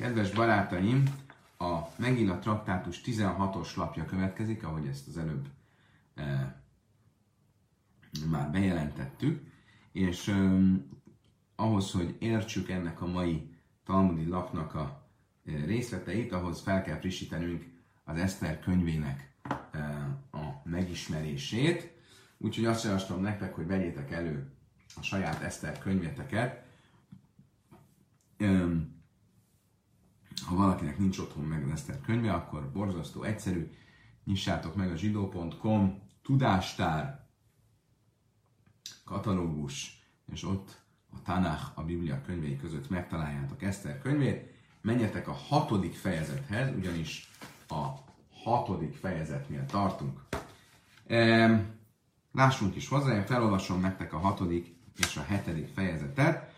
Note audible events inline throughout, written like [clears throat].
Kedves barátaim, a Megilla traktátus 16-os lapja következik, ahogy ezt az előbb e, már bejelentettük, és e, ahhoz, hogy értsük ennek a mai talmudi lapnak a e, részleteit, ahhoz fel kell frissítenünk az Eszter könyvének e, a megismerését. Úgyhogy azt javaslom nektek, hogy vegyétek elő a saját Eszter könyveteket. E, ha valakinek nincs otthon meg Eszter könyve, akkor borzasztó egyszerű, nyissátok meg a zsidó.com tudástár katalógus, és ott a Tanach, a Biblia könyvei között megtaláljátok Eszter könyvét. Menjetek a hatodik fejezethez, ugyanis a hatodik fejezetnél tartunk. Ehm, lássunk is hozzá, én felolvasom nektek a hatodik és a hetedik fejezetet.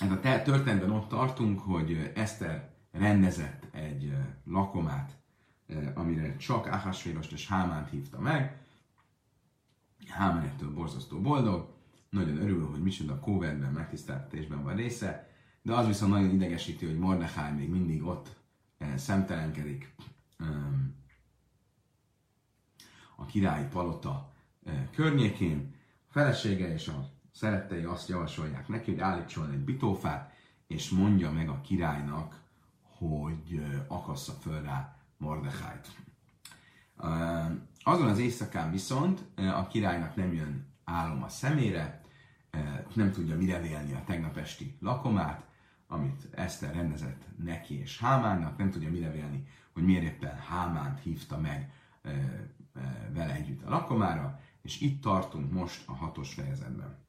Ez a történetben ott tartunk, hogy Eszter rendezett egy lakomát, amire csak Ahasvérost és Hámánt hívta meg. Hámán ettől borzasztó boldog, nagyon örül, hogy micsoda kóverben, megtiszteltetésben van része, de az viszont nagyon idegesíti, hogy Mordechai még mindig ott szemtelenkedik a királyi palota környékén. A felesége és a szerettei azt javasolják neki, hogy állítson egy bitófát, és mondja meg a királynak, hogy akassza föl rá Mordechájt. Azon az éjszakán viszont a királynak nem jön álom a szemére, nem tudja mire vélni a tegnap esti lakomát, amit Eszter rendezett neki és Hámánnak, nem tudja mire vélni, hogy miért éppen Hámánt hívta meg vele együtt a lakomára, és itt tartunk most a hatos fejezetben.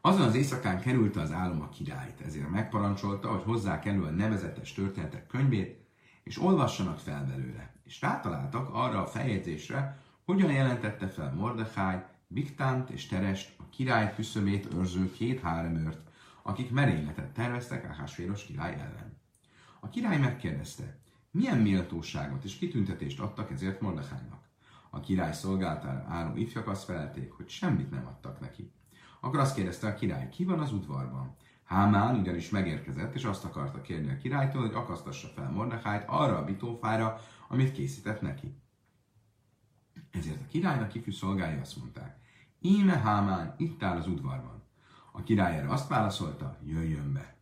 Azon az éjszakán kerülte az álom a királyt, ezért megparancsolta, hogy hozzá kerül a nevezetes történetek könyvét, és olvassanak fel belőle. És rátaláltak arra a feljegyzésre, hogyan jelentette fel Mordechai, Biktánt és Terest, a király küszöbét őrző két háremőrt, akik merényletet terveztek Ahasvéros király ellen. A király megkérdezte, milyen méltóságot és kitüntetést adtak ezért Mordechainak. A király szolgáltára álló ifjak azt felelték, hogy semmit nem adtak neki. Akkor azt kérdezte a király, ki van az udvarban? Hámán ugyanis megérkezett, és azt akarta kérni a királytól, hogy akasztassa fel Mordechájt arra a bitófára, amit készített neki. Ezért a királynak ifjú szolgái azt mondták, íme Hámán itt áll az udvarban. A király erre azt válaszolta, jöjjön be.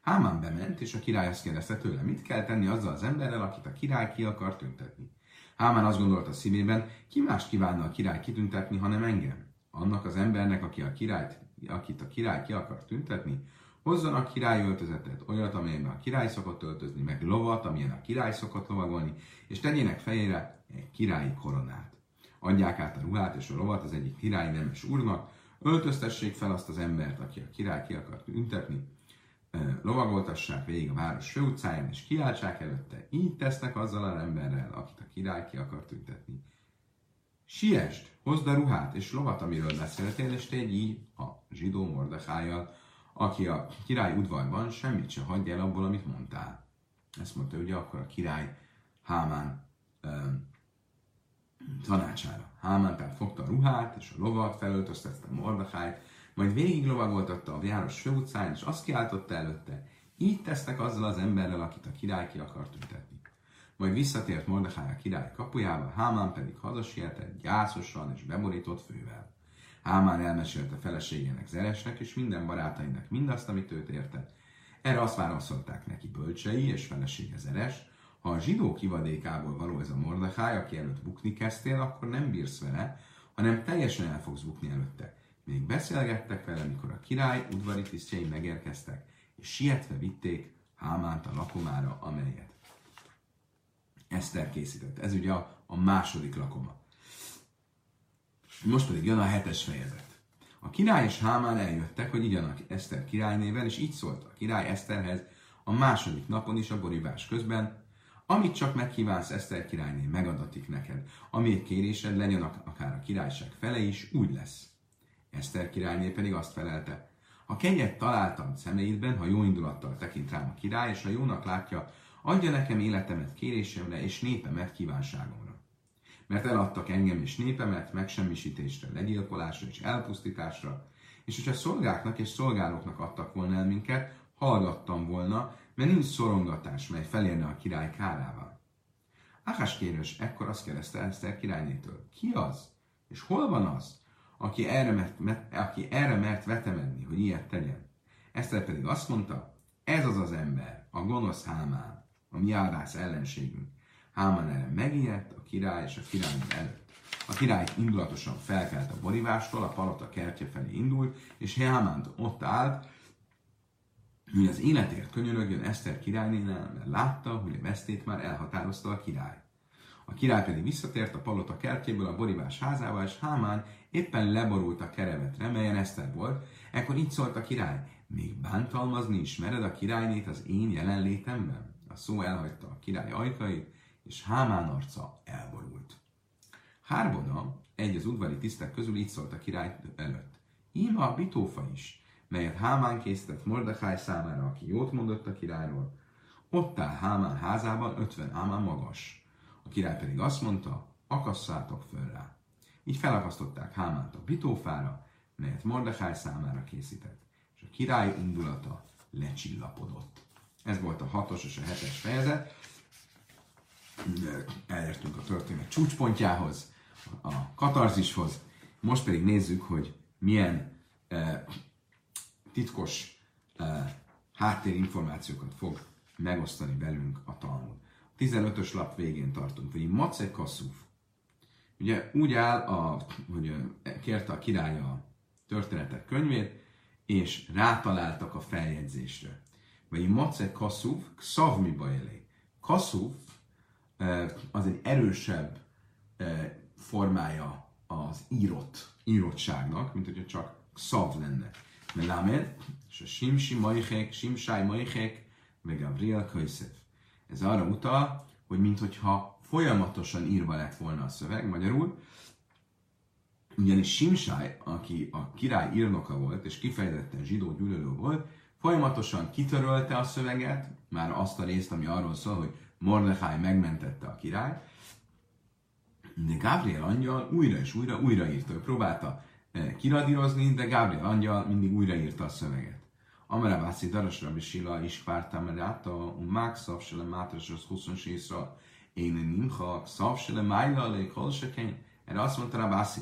Hámán bement, és a király azt kérdezte tőle, mit kell tenni azzal az emberrel, akit a király ki akar tüntetni. Hámán azt gondolta szívében, ki mást kívánna a király kitüntetni, hanem engem annak az embernek, aki a királyt, akit a király ki akar tüntetni, hozzon a király öltözetet, olyat, amelyben a király szokott öltözni, meg lovat, amilyen a király szokott lovagolni, és tegyének fejére egy királyi koronát. Adják át a ruhát és a lovat az egyik király nemes úrnak, öltöztessék fel azt az embert, aki a király ki akar tüntetni, lovagoltassák végig a város főutcáján, és kiáltsák előtte. Így tesznek azzal az emberrel, akit a király ki akar tüntetni. Siest, hozd a ruhát és lovat, amiről beszéltél, és tégy így a zsidó Mordechájjal, aki a király udvarban semmit sem hagyja el abból, amit mondtál. Ezt mondta ugye akkor a király Hámán um, tanácsára. Hámán tehát fogta a ruhát és a lovat, felöltöztette Mordechájt, majd végig lovagoltatta a város főutcán, és azt kiáltotta előtte, így tesznek azzal az emberrel, akit a király ki akar tüntetni. Majd visszatért Mordechai a király kapujába, Hámán pedig hazasietett, gyászosan és beborított fővel. Hámán elmesélte feleségének Zeresnek és minden barátainak mindazt, amit őt érte. Erre azt válaszolták neki bölcsei és felesége Zeres, ha a zsidó kivadékából való ez a Mordechai, aki előtt bukni kezdtél, akkor nem bírsz vele, hanem teljesen el fogsz bukni előtte. Még beszélgettek vele, mikor a király udvari tisztjei megérkeztek, és sietve vitték Hámánt a lakomára, amelyet Eszter készített. Ez ugye a, a második lakoma. Most pedig jön a hetes fejezet. A király és Hámán eljöttek, hogy igyanak Eszter királynével, és így szólt a király Eszterhez a második napon is a borívás közben, amit csak megkívánsz Eszter királyné, megadatik neked. Amit kérésed legyen akár a királyság fele is, úgy lesz. Eszter királyné pedig azt felelte, ha kegyet találtam szemeidben, ha jó indulattal tekint rám a király, és ha jónak látja, Adja nekem életemet kérésemre és népemet kívánságomra. Mert eladtak engem és népemet megsemmisítésre, legyilkolásra és elpusztításra, és hogyha szolgáknak és szolgálóknak adtak volna el minket, hallgattam volna, mert nincs szorongatás, mely felérne a király kárával. Ákás kérős ekkor azt kérdezte Eszter királynétől, ki az, és hol van az, aki erre mert, aki erre mert vetemedni, hogy ilyet tegyen? Eszter pedig azt mondta, ez az az ember, a gonosz Hámán, a mi áldász ellenségünk. Hámán erre megijedt a király és a király előtt. A király indulatosan felkelt a borivástól, a palota kertje felé indult, és Hámán ott állt, hogy az életért könyörögjön Eszter királynénál, mert látta, hogy a vesztét már elhatározta a király. A király pedig visszatért a palota kertjéből a borivás házába, és Hámán éppen leborult a kerevetre, melyen Eszter volt. Ekkor így szólt a király, még bántalmazni ismered a királynét az én jelenlétemben? A szó elhagyta a király ajkait, és Hámán arca elborult. Hárboda, egy az udvari tisztek közül így szólt a király előtt. Íme a bitófa is, melyet Hámán készített Mordecháj számára, aki jót mondott a királyról. Ott áll Hámán házában ötven ámán magas. A király pedig azt mondta, akasszátok föl rá. Így felakasztották Hámánt a bitófára, melyet Mordecháj számára készített, és a király indulata lecsillapodott. Ez volt a hatos és a hetes fejezet. Elértünk a történet csúcspontjához, a katarzishoz. Most pedig nézzük, hogy milyen eh, titkos uh, háttérinformációkat fog megosztani velünk a Talmud. A 15-ös lap végén tartunk, vagy Mace Kasszuf. Ugye úgy áll, a, hogy kérte a király a történetek könyvét, és rátaláltak a feljegyzésre. Vagy Mace Kasszuf, Xavmi Bajeli. Kasszuf az egy erősebb formája az írott, írottságnak, mint hogyha csak szav lenne. Melamed, és a Simsi Majchek, Simsai Majchek, meg Gabriel Köjszef. Ez arra utal, hogy minthogyha folyamatosan írva lett volna a szöveg, magyarul, ugyanis Simsai, aki a király írnoka volt, és kifejezetten zsidó gyűlölő volt, folyamatosan kitörölte a szöveget, már azt a részt, ami arról szól, hogy Mordechai megmentette a király, de Gabriel angyal újra és újra újraírta, ő próbálta Eh, kiradírozni, de Gabriel angyal mindig újraírta a szöveget. Amara Bászi Daras Rabbi Sila is párta meráta, un mák szav se le mátras az huszon sészra, én nimha, szav se le májla, le kolseken. Erre azt mondta Rabászi,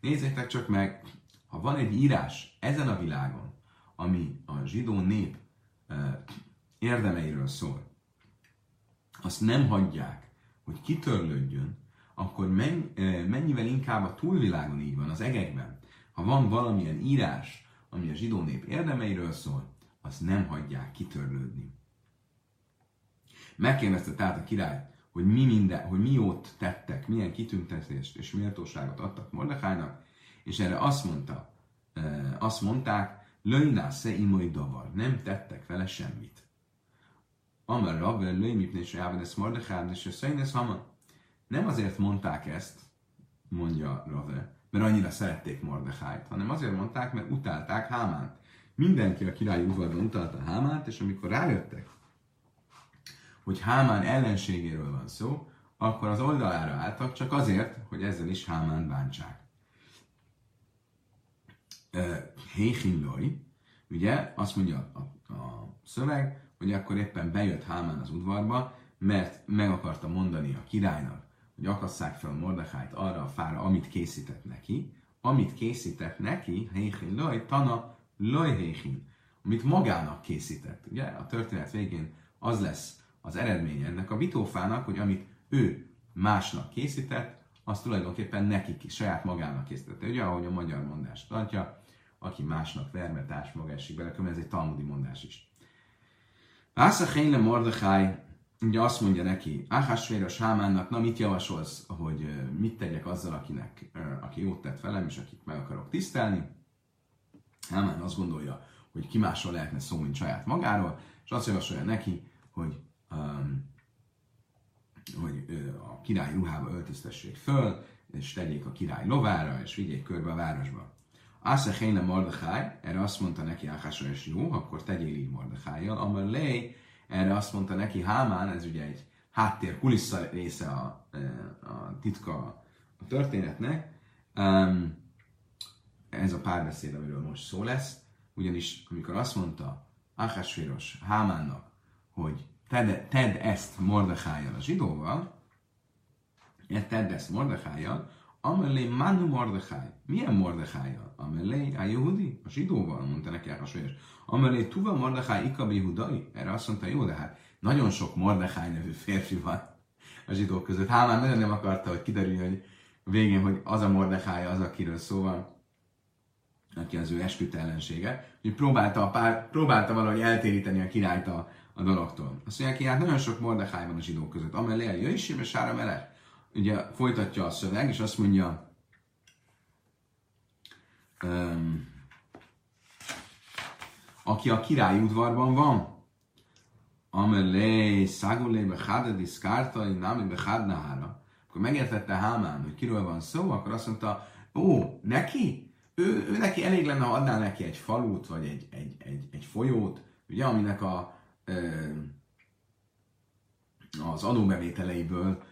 nézzétek csak meg, ha van egy írás ezen a világon, ami a zsidó nép érdemeiről szól, azt nem hagyják, hogy kitörlődjön, akkor mennyivel inkább a túlvilágon így van, az egekben, ha van valamilyen írás, ami a zsidó nép érdemeiről szól, azt nem hagyják kitörlődni. Megkérdezte tehát a király, hogy mi, minden, hogy mi jót tettek, milyen kitüntetést és méltóságot adtak Mordekájnak, és erre azt mondta, azt mondták, löjná se imai davar, nem tettek vele semmit. Amar Rabbe löj mipné se ezt Mordechai, és a Haman. Nem azért mondták ezt, mondja Rave, mert annyira szerették Mordechájt, hanem azért mondták, mert utálták Hámánt. Mindenki a királyi udvarban utálta Hámánt, és amikor rájöttek, hogy Hámán ellenségéről van szó, akkor az oldalára álltak, csak azért, hogy ezzel is Hámán bántsák. Héhinloj, ugye azt mondja a, a szöveg, hogy akkor éppen bejött Hámán az udvarba, mert meg akarta mondani a királynak, hogy akasszák fel Mordechájt arra a fára, amit készített neki, amit készített neki, Héchin Loj, Tana Loj Héchin, amit magának készített. Ugye a történet végén az lesz az eredmény ennek a vitófának, hogy amit ő másnak készített, az tulajdonképpen neki ki, saját magának készítette. Ugye, ahogy a magyar mondás tartja, aki másnak vermetás maga esik bele, ez egy talmudi mondás is. Ásza Hénle Mordechai ugye azt mondja neki, Ahasvéros Hámánnak, na mit javasolsz, hogy mit tegyek azzal, akinek, aki jót tett velem, és akit meg akarok tisztelni. Hámán azt gondolja, hogy ki másról lehetne szó, mint saját magáról, és azt javasolja neki, hogy, um, hogy a király ruhába öltöztessék föl, és tegyék a király lovára, és vigyék körbe a városba. Asa Héne Mordechai, erre azt mondta neki Ahasvéros, jó, akkor tegyél így Mordechájjal, amar lej, erre azt mondta neki Hámán, ez ugye egy háttér kulissza része a, a titka a történetnek. ez a párbeszéd, amiről most szó lesz, ugyanis amikor azt mondta Achasvéros Hámánnak, hogy tedd, tedd ezt Mordekájjal a zsidóval, tedd ezt Mordekájjal, Amelé Manu Mordekáj. Milyen Mordekájjal? Amelé a Jehudi, a zsidóval, mondta neki Achasvéros. Amelé Tuva Mordekáj Ikabi Hudai. Erre azt mondta, jó, de hát nagyon sok Mordekáj nevű férfi van a zsidók között. Hámán nagyon nem akarta, hogy kiderüljön, hogy végén, hogy az a Mordekáj az, akiről szó van aki az ő esküdt ellensége, hogy próbálta, a pár, próbálta valahogy eltéríteni a királyt a, a dologtól. Azt mondják, hogy hát nagyon sok Mordechai van a zsidók között. Amellé a Jöjsim és Sára Melech. Ugye folytatja a szöveg, és azt mondja, um, aki a király udvarban van, Amelé, Szagulé, Bechadadi, Szkártai, Nami, Bechadnahára. Akkor megértette Hámán, hogy kiről van szó, akkor azt mondta, ó, neki? ő, ő neki elég lenne, ha adnál neki egy falut, vagy egy, egy, egy, egy folyót, ugye, aminek a, az adóbevételeiből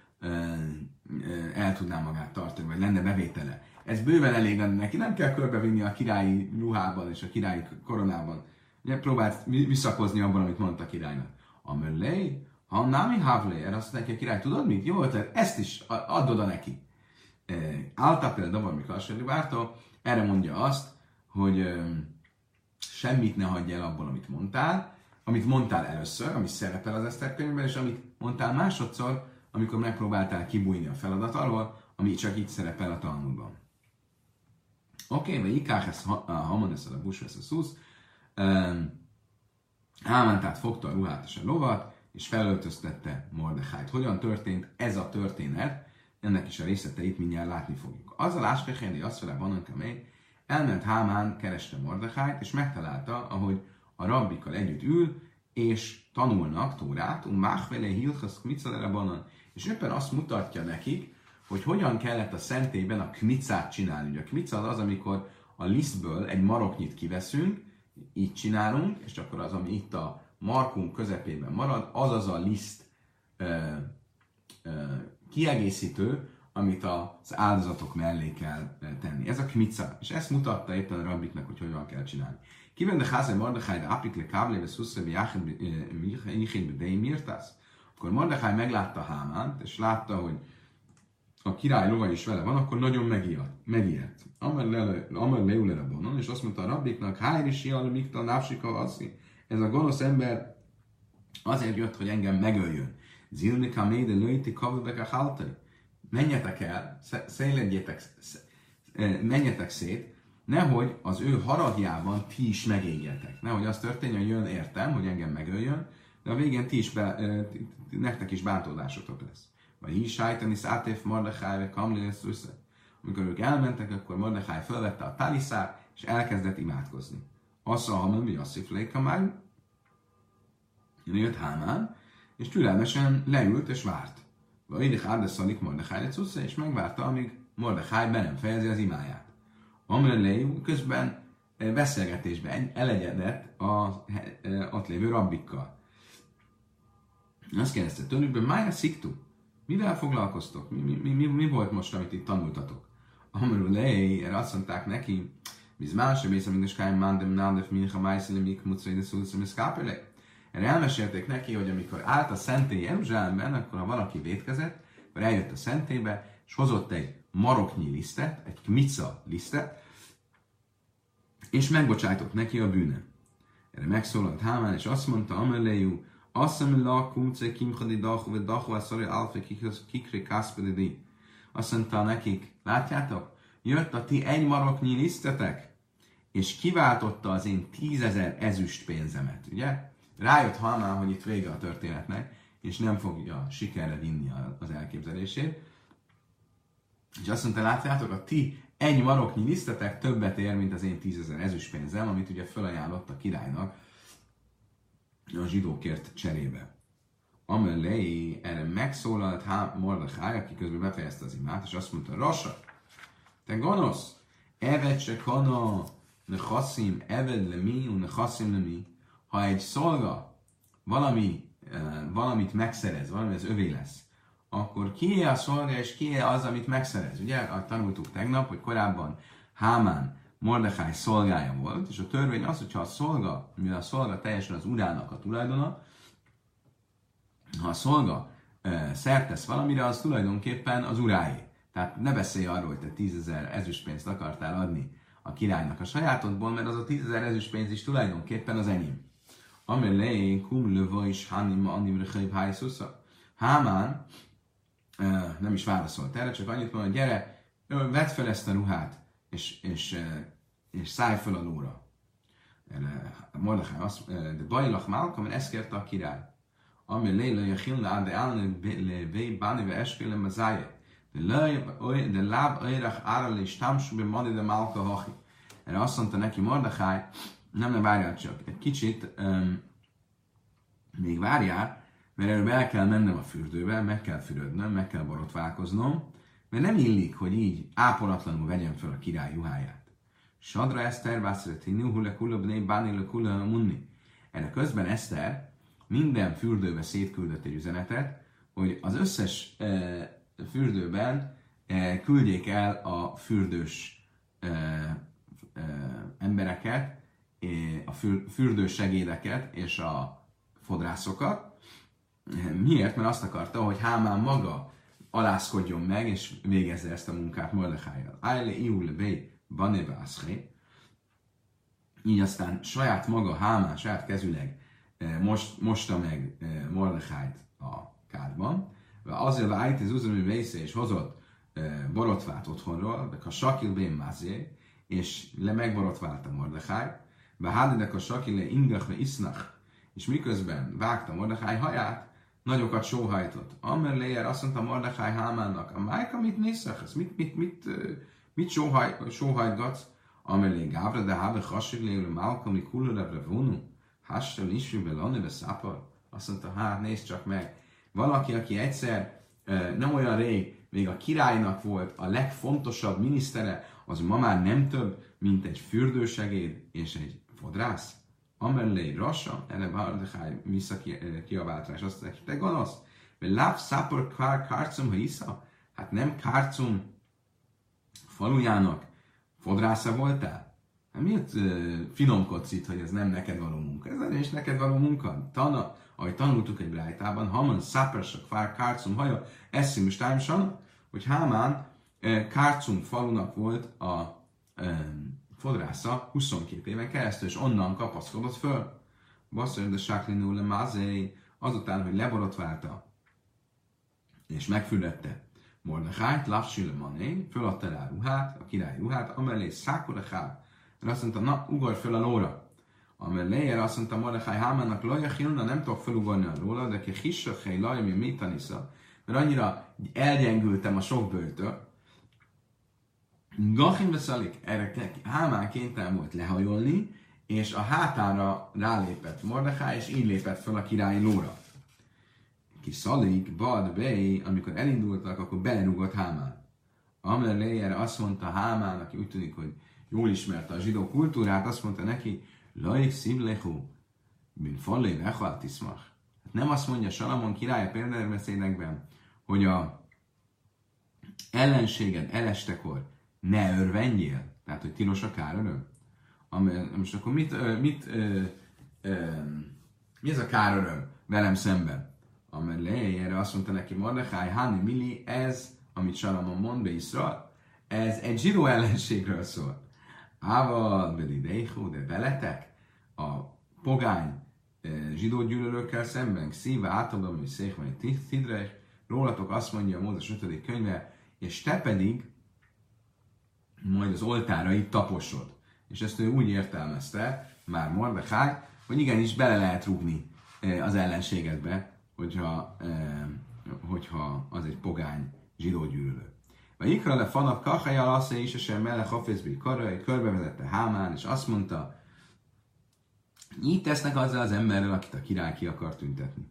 el tudná magát tartani, vagy lenne bevétele. Ez bőven elég lenne neki, nem kell körbevinni a királyi ruhában és a királyi koronában. Ugye próbált visszakozni abban, amit mondta a királynak. A möllé, ha námi havlé, erre azt mondja a király, tudod mit? Jó ötlet, ezt is add oda neki. Által például, amikor azt várta, erre mondja azt, hogy semmit ne hagyj el abból, amit mondtál, amit mondtál először, ami szerepel az Eszter könyvben, és amit mondtál másodszor, amikor megpróbáltál kibújni a feladat alól, ami csak így szerepel a Talmudban. Oké, okay, vagy ikák ez hamon ez a busz, ez a szusz. Hámán tehát fogta a ruhát és a lovat, és felöltöztette Mordechájt. Hogyan történt ez a történet? ennek is a részleteit mindjárt látni fogjuk. Azzal Áspechéni azt vele van még, elment Hámán, kereste Mordekájt, és megtalálta, ahogy a rabbikkal együtt ül, és tanulnak Tórát, um máchvele hilchasz kmicalere banan, és éppen azt mutatja nekik, hogy hogyan kellett a szentélyben a kmicát csinálni. Ugye a kmica az az, amikor a lisztből egy maroknyit kiveszünk, így csinálunk, és akkor az, ami itt a markunk közepében marad, az az a liszt ö, ö, kiegészítő, amit az áldozatok mellé kell tenni. Ez a kmica, és ezt mutatta éppen a rabbiknak, hogy hogyan kell csinálni. Kiven de Háze Mordechai de apik le káblé ve szusze ve jachin bedei mirtász. Akkor Mordechai meglátta Hámánt, és látta, hogy a király lova is vele van, akkor nagyon megijedt. megijedt. Amar leulere bonon, és azt mondta a rabbiknak, hájri sial mikta návsika aszi. Ez a gonosz ember azért jött, hogy engem megöljön. Zilnika méde lőti kavudek a haltai. Menjetek el, széledjétek, menjetek szét, nehogy az ő haragjában ti is megégjetek. Nehogy az történjen, hogy jön értem, hogy engem megöljön, de a végén ti is be, nektek is bántódásotok lesz. Vagy is sájtani szátéf Mordechai, vagy Kamli lesz össze. Amikor ők elmentek, akkor Mordechai felvette a taliszát, és elkezdett imádkozni. Assza, ha mi Asszif Lékamány, jött Hámán, és türelmesen leült és várt. Vagy ide Hárdeszalik Mordechai Cussa, és megvárta, amíg Mordechai be nem fejezi az imáját. Amrelejú közben beszélgetésben elegyedett az ott lévő rabbikkal. Azt kérdezte tőlük, Mája Sziktu, mivel foglalkoztok? Mi, mi, mi, mi, volt most, amit itt tanultatok? Amrulei, erre azt mondták neki, Bizmás, hogy mész a mindeskáim, mandem, nádef, mincha, májszele, mik, mucai, de szulszom, és erre elmesélték neki, hogy amikor állt a szentély Jeruzsálemben, akkor ha valaki vétkezett, akkor eljött a szentélybe, és hozott egy maroknyi lisztet, egy kmica lisztet, és megbocsájtott neki a bűne. Erre megszólalt Hámán, és azt mondta, Ameléjú, Asszem la kumce kimchadi dachu, ve dachu a szori alfa kikri kászpedidi. Azt mondta nekik, látjátok, jött a ti egy maroknyi lisztetek, és kiváltotta az én tízezer ezüst pénzemet, ugye? Rájött Haman, hogy itt vége a történetnek, és nem fogja sikerre vinni az elképzelését. És azt mondta, látjátok, a ti egy maroknyi lisztetek többet ér, mint az én tízezer ezüstpénzem, amit ugye felajánlott a királynak a zsidókért cserébe. Amelei erre megszólalt Mordechai, aki közben befejezte az imát, és azt mondta, Rasa, te gonosz, evet se kana, ne chaszim, eved le mi, ne chaszim le mi ha egy szolga valami, valamit megszerez, valami az övé lesz, akkor kié a szolga, és kié az, amit megszerez. Ugye, tanultuk tegnap, hogy korábban Hámán Mordechai szolgája volt, és a törvény az, hogyha a szolga, mivel a szolga teljesen az urának a tulajdona, ha a szolga e, szertesz valamire, az tulajdonképpen az uráé. Tehát ne beszélj arról, hogy te tízezer ezüstpénzt akartál adni a királynak a sajátodból, mert az a tízezer ezüstpénz is tulajdonképpen az enyém. Amelé kum löva is hanim anim rechaib hájszusza. Hámán nem is válaszolt erre, csak annyit mondta, gyere, vedd fel ezt a ruhát, és, és, e, és szállj fel a lóra. Mordechai azt, de bajlach Malka, mert ezt kérte a király. Ami léla jachilna, de állni le báni ve eskélem a záje. De láb ajrach ára is támsú be mani de Malka hachi. Erre azt mondta neki Mordechai, nem, ne várjál csak egy kicsit, um, még várjál, mert előbb el kell mennem a fürdőbe, meg kell fürödnöm, meg kell borotválkoznom, mert nem illik, hogy így ápolatlanul vegyem fel a király juháját. Sadra Eszter, Vászreti, Nuhule, Kulabné, Bánile, Kula, Munni. Erre közben Eszter minden fürdőbe szétküldött egy üzenetet, hogy az összes e, fürdőben e, küldjék el a fürdős e, e, embereket, e, a fürdős segédeket és a fodrászokat. Miért? Mert azt akarta, hogy Hámán maga alászkodjon meg, és végezze ezt a munkát Mordechájjal. Ájle iul bej banevászré. Így aztán saját maga Hámán, saját kezüleg eh, most, mosta meg eh, Mordechájt a kádban. Azért a Ájt az uzami vésze és hozott eh, borotvát otthonról, de a Sakil ben Mazé, és le megborotválta Mordechájt, be a Sakil le ingach isznak, és miközben vágta Mordecháj haját, nagyokat sóhajtott. Amer Léjer azt mondta Mordechai Hámának, a Májka mit nézek? Ez mit, mit, mit, mit sóhaj, sóhajtgatsz? Amer Lé Gávra, de Hábe Hasig Léle Málka, mi kulőre Revonu, Hassel isű belani be szápar. Azt mondta, hát nézd csak meg. Valaki, aki egyszer nem olyan rég még a királynak volt a legfontosabb minisztere, az ma már nem több, mint egy fürdősegéd és egy fodrász. Amelé Rasa, erre Bardechai visszakiabált rá, és azt mondta, te gonosz, mert láb szápor kár kárcum hisza? Hát nem kárcum falujának fodrásza voltál? Hát miért uh, finomkodsz itt, hogy ez nem neked való munka? Ez is neked való munka. Tana, ahogy tanultuk egy brájtában, Haman szápersak fár kárcum haja, eszim is hogy Hámán uh, kárcum falunak volt a fodrásza 22 éven keresztül, és onnan kapaszkodott föl. Basszony, de Sáklinó le azután, hogy leborotválta és megfürdette Mordechájt, Lapsi le Mané, föladta rá a ruhát, a király ruhát, amellé Szákorechá, mert azt mondta, na, ugorj föl a lóra. Amellé azt mondta Mordecháj Hámának, Laja Hilna, nem tudok felugorni a lóra, de ki Hissachely Laja, mi mit tanisza, mert annyira elgyengültem a sok bőtől, Gachim beszalik, erre Hámán kénytelen volt lehajolni, és a hátára rálépett Mordechai, és így lépett fel a királyi lóra. Ki szalik, bad, bej, amikor elindultak, akkor belerúgott Hámán. Amer Leyer azt mondta Hámán, aki úgy tűnik, hogy jól ismerte a zsidó kultúrát, azt mondta neki, Laik szimlehu, min fallé tiszmach. Hát nem azt mondja Salamon király a példabeszédekben, hogy a ellenséged elestekor ne örvenjél, tehát hogy tilos a káröröm. Most akkor mit, mit ö, ö, mi ez a káröröm velem szemben? Amelé, erre azt mondta neki Mordechai, Hani Mili, ez, amit Salamon mond be Iszra, ez egy zsidó ellenségről szól. Ával, Belideihu, de veletek a pogány zsidó gyűlölőkkel szemben, szíve átadom, hogy székmai tidre, rólatok azt mondja a Mózes 5. könyve, és te pedig majd az oltára itt taposod. És ezt ő úgy értelmezte, már Mordechai, hogy igenis bele lehet rúgni az ellenségedbe, hogyha, hogyha az egy pogány zsidó gyűlölő. Vagy ikra le fanat kachaja assza is, sem mele hafészbi karai, körbevezette Hámán, és azt mondta, így tesznek azzal az emberrel, akit a király ki akar tüntetni.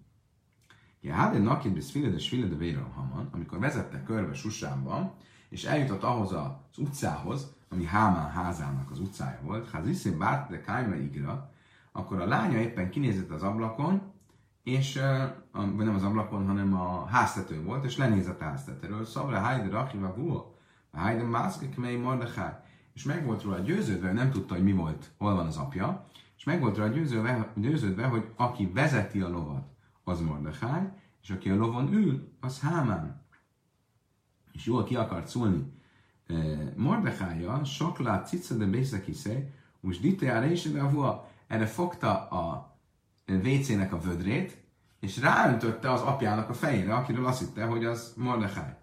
Ja, hát egy nakid, sfile, de sfile, de haman, amikor vezette körbe Susánban, és eljutott ahhoz az utcához, ami Hámán házának az utcája volt, ha az bárt de kájma igra, akkor a lánya éppen kinézett az ablakon, és, vagy nem az ablakon, hanem a háztetőn volt, és lenézett a háztetőről. Szabra, hajde, rachiva, vua, hajde, mászke, kmei, mordechai. és meg volt róla győződve, nem tudta, hogy mi volt, hol van az apja, és meg volt róla győződve, győződve hogy aki vezeti a lovat, az Mordechai, és aki a lovon ül, az Hámán. És jól ki akart szólni. Mordechája, sok lát cica de bészekisze, most dite is, de erre fogta a WC-nek a vödrét, és ráöntötte az apjának a fejére, akiről azt hitte, hogy az Mordechai.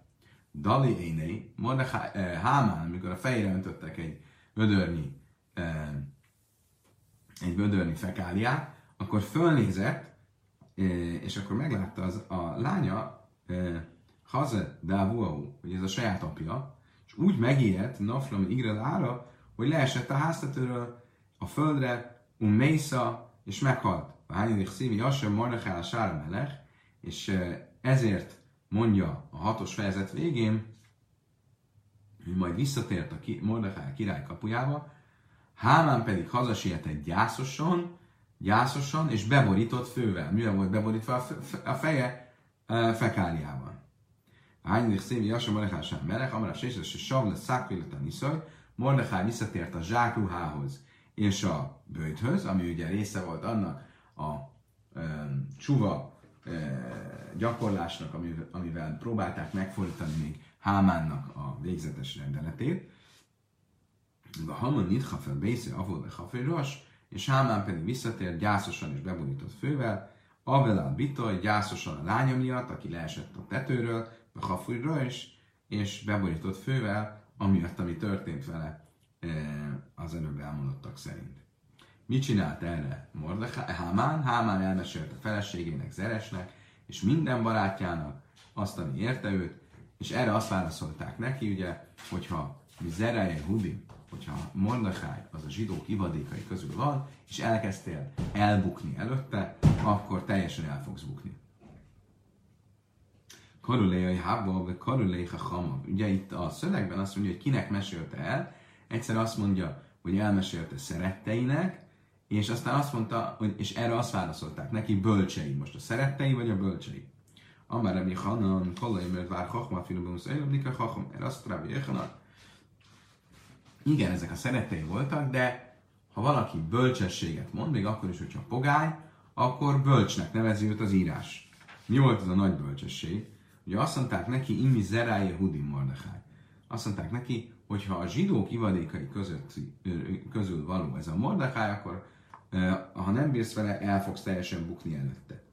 Dali Énei, Mordechai, eh, Hámán, amikor a fejére öntöttek egy vödörnyi, eh, egy vödörnyi fekáliát, akkor fölnézett, eh, és akkor meglátta az, a lánya, eh, Haze Davuau, hogy ez a saját apja, és úgy megijedt Nafram Igre Lára, hogy leesett a háztetőről a földre, un Mésza, és meghalt. A hányadik szívi Hasem Mordechál a Sára Melech, és eh, ezért mondja a hatos fejezet végén, hogy majd visszatért a Mordechál király kapujába, Hámán pedig hazasietett gyászosan, gyászosan és beborított fővel. Mivel volt beborítva a feje e, Hánydik szévi Jasa Mordechál sem melech, amara séses és sav lesz szákvéletlen iszaj, Mordechál visszatért a zsákruhához és a bőthöz, ami ugye része volt annak a e, csuva gyakorlásnak, amivel próbálták megfordítani még Hámánnak a végzetes rendeletét. A Haman nitha fel bésze, avol haféros, és Hámán pedig visszatért gyászosan és beborított fővel, Avelal Bitoj gyászosan a lánya miatt, aki leesett a tetőről, a hafújra is, és beborított fővel, amiatt, ami történt vele az előbb elmondottak szerint. Mit csinált erre Mordechai? Hámán? Hámán elmesélte feleségének, Zeresnek, és minden barátjának azt, ami érte őt, és erre azt válaszolták neki, ugye, hogyha Zereje Hudi, hogyha Mordechai az a zsidók ivadékai közül van, és elkezdtél elbukni előtte, akkor teljesen el fogsz bukni. Karuléjai Hába, vagy Karuléjha Hama. Ugye itt a szövegben azt mondja, hogy kinek mesélte el. Egyszer azt mondja, hogy elmesélte szeretteinek, és aztán azt mondta, hogy, és erre azt válaszolták neki, bölcsei. Most a szerettei vagy a bölcsei? Amár Rabbi Hanan, Kollai, mert vár Chachma, Filibunus, Ejlabnika, Chacham, erre azt Rabbi. Igen, ezek a szerettei voltak, de ha valaki bölcsességet mond, még akkor is, hogyha pogány, akkor bölcsnek nevezi őt az írás. Mi volt az a nagy bölcsesség? Ugye azt mondták neki, imi zeráje hudim Mordechai. Azt mondták neki, hogy ha a zsidók ivadékai között, közül való ez a Mordechai, akkor ha nem bírsz vele, el fogsz teljesen bukni előtte.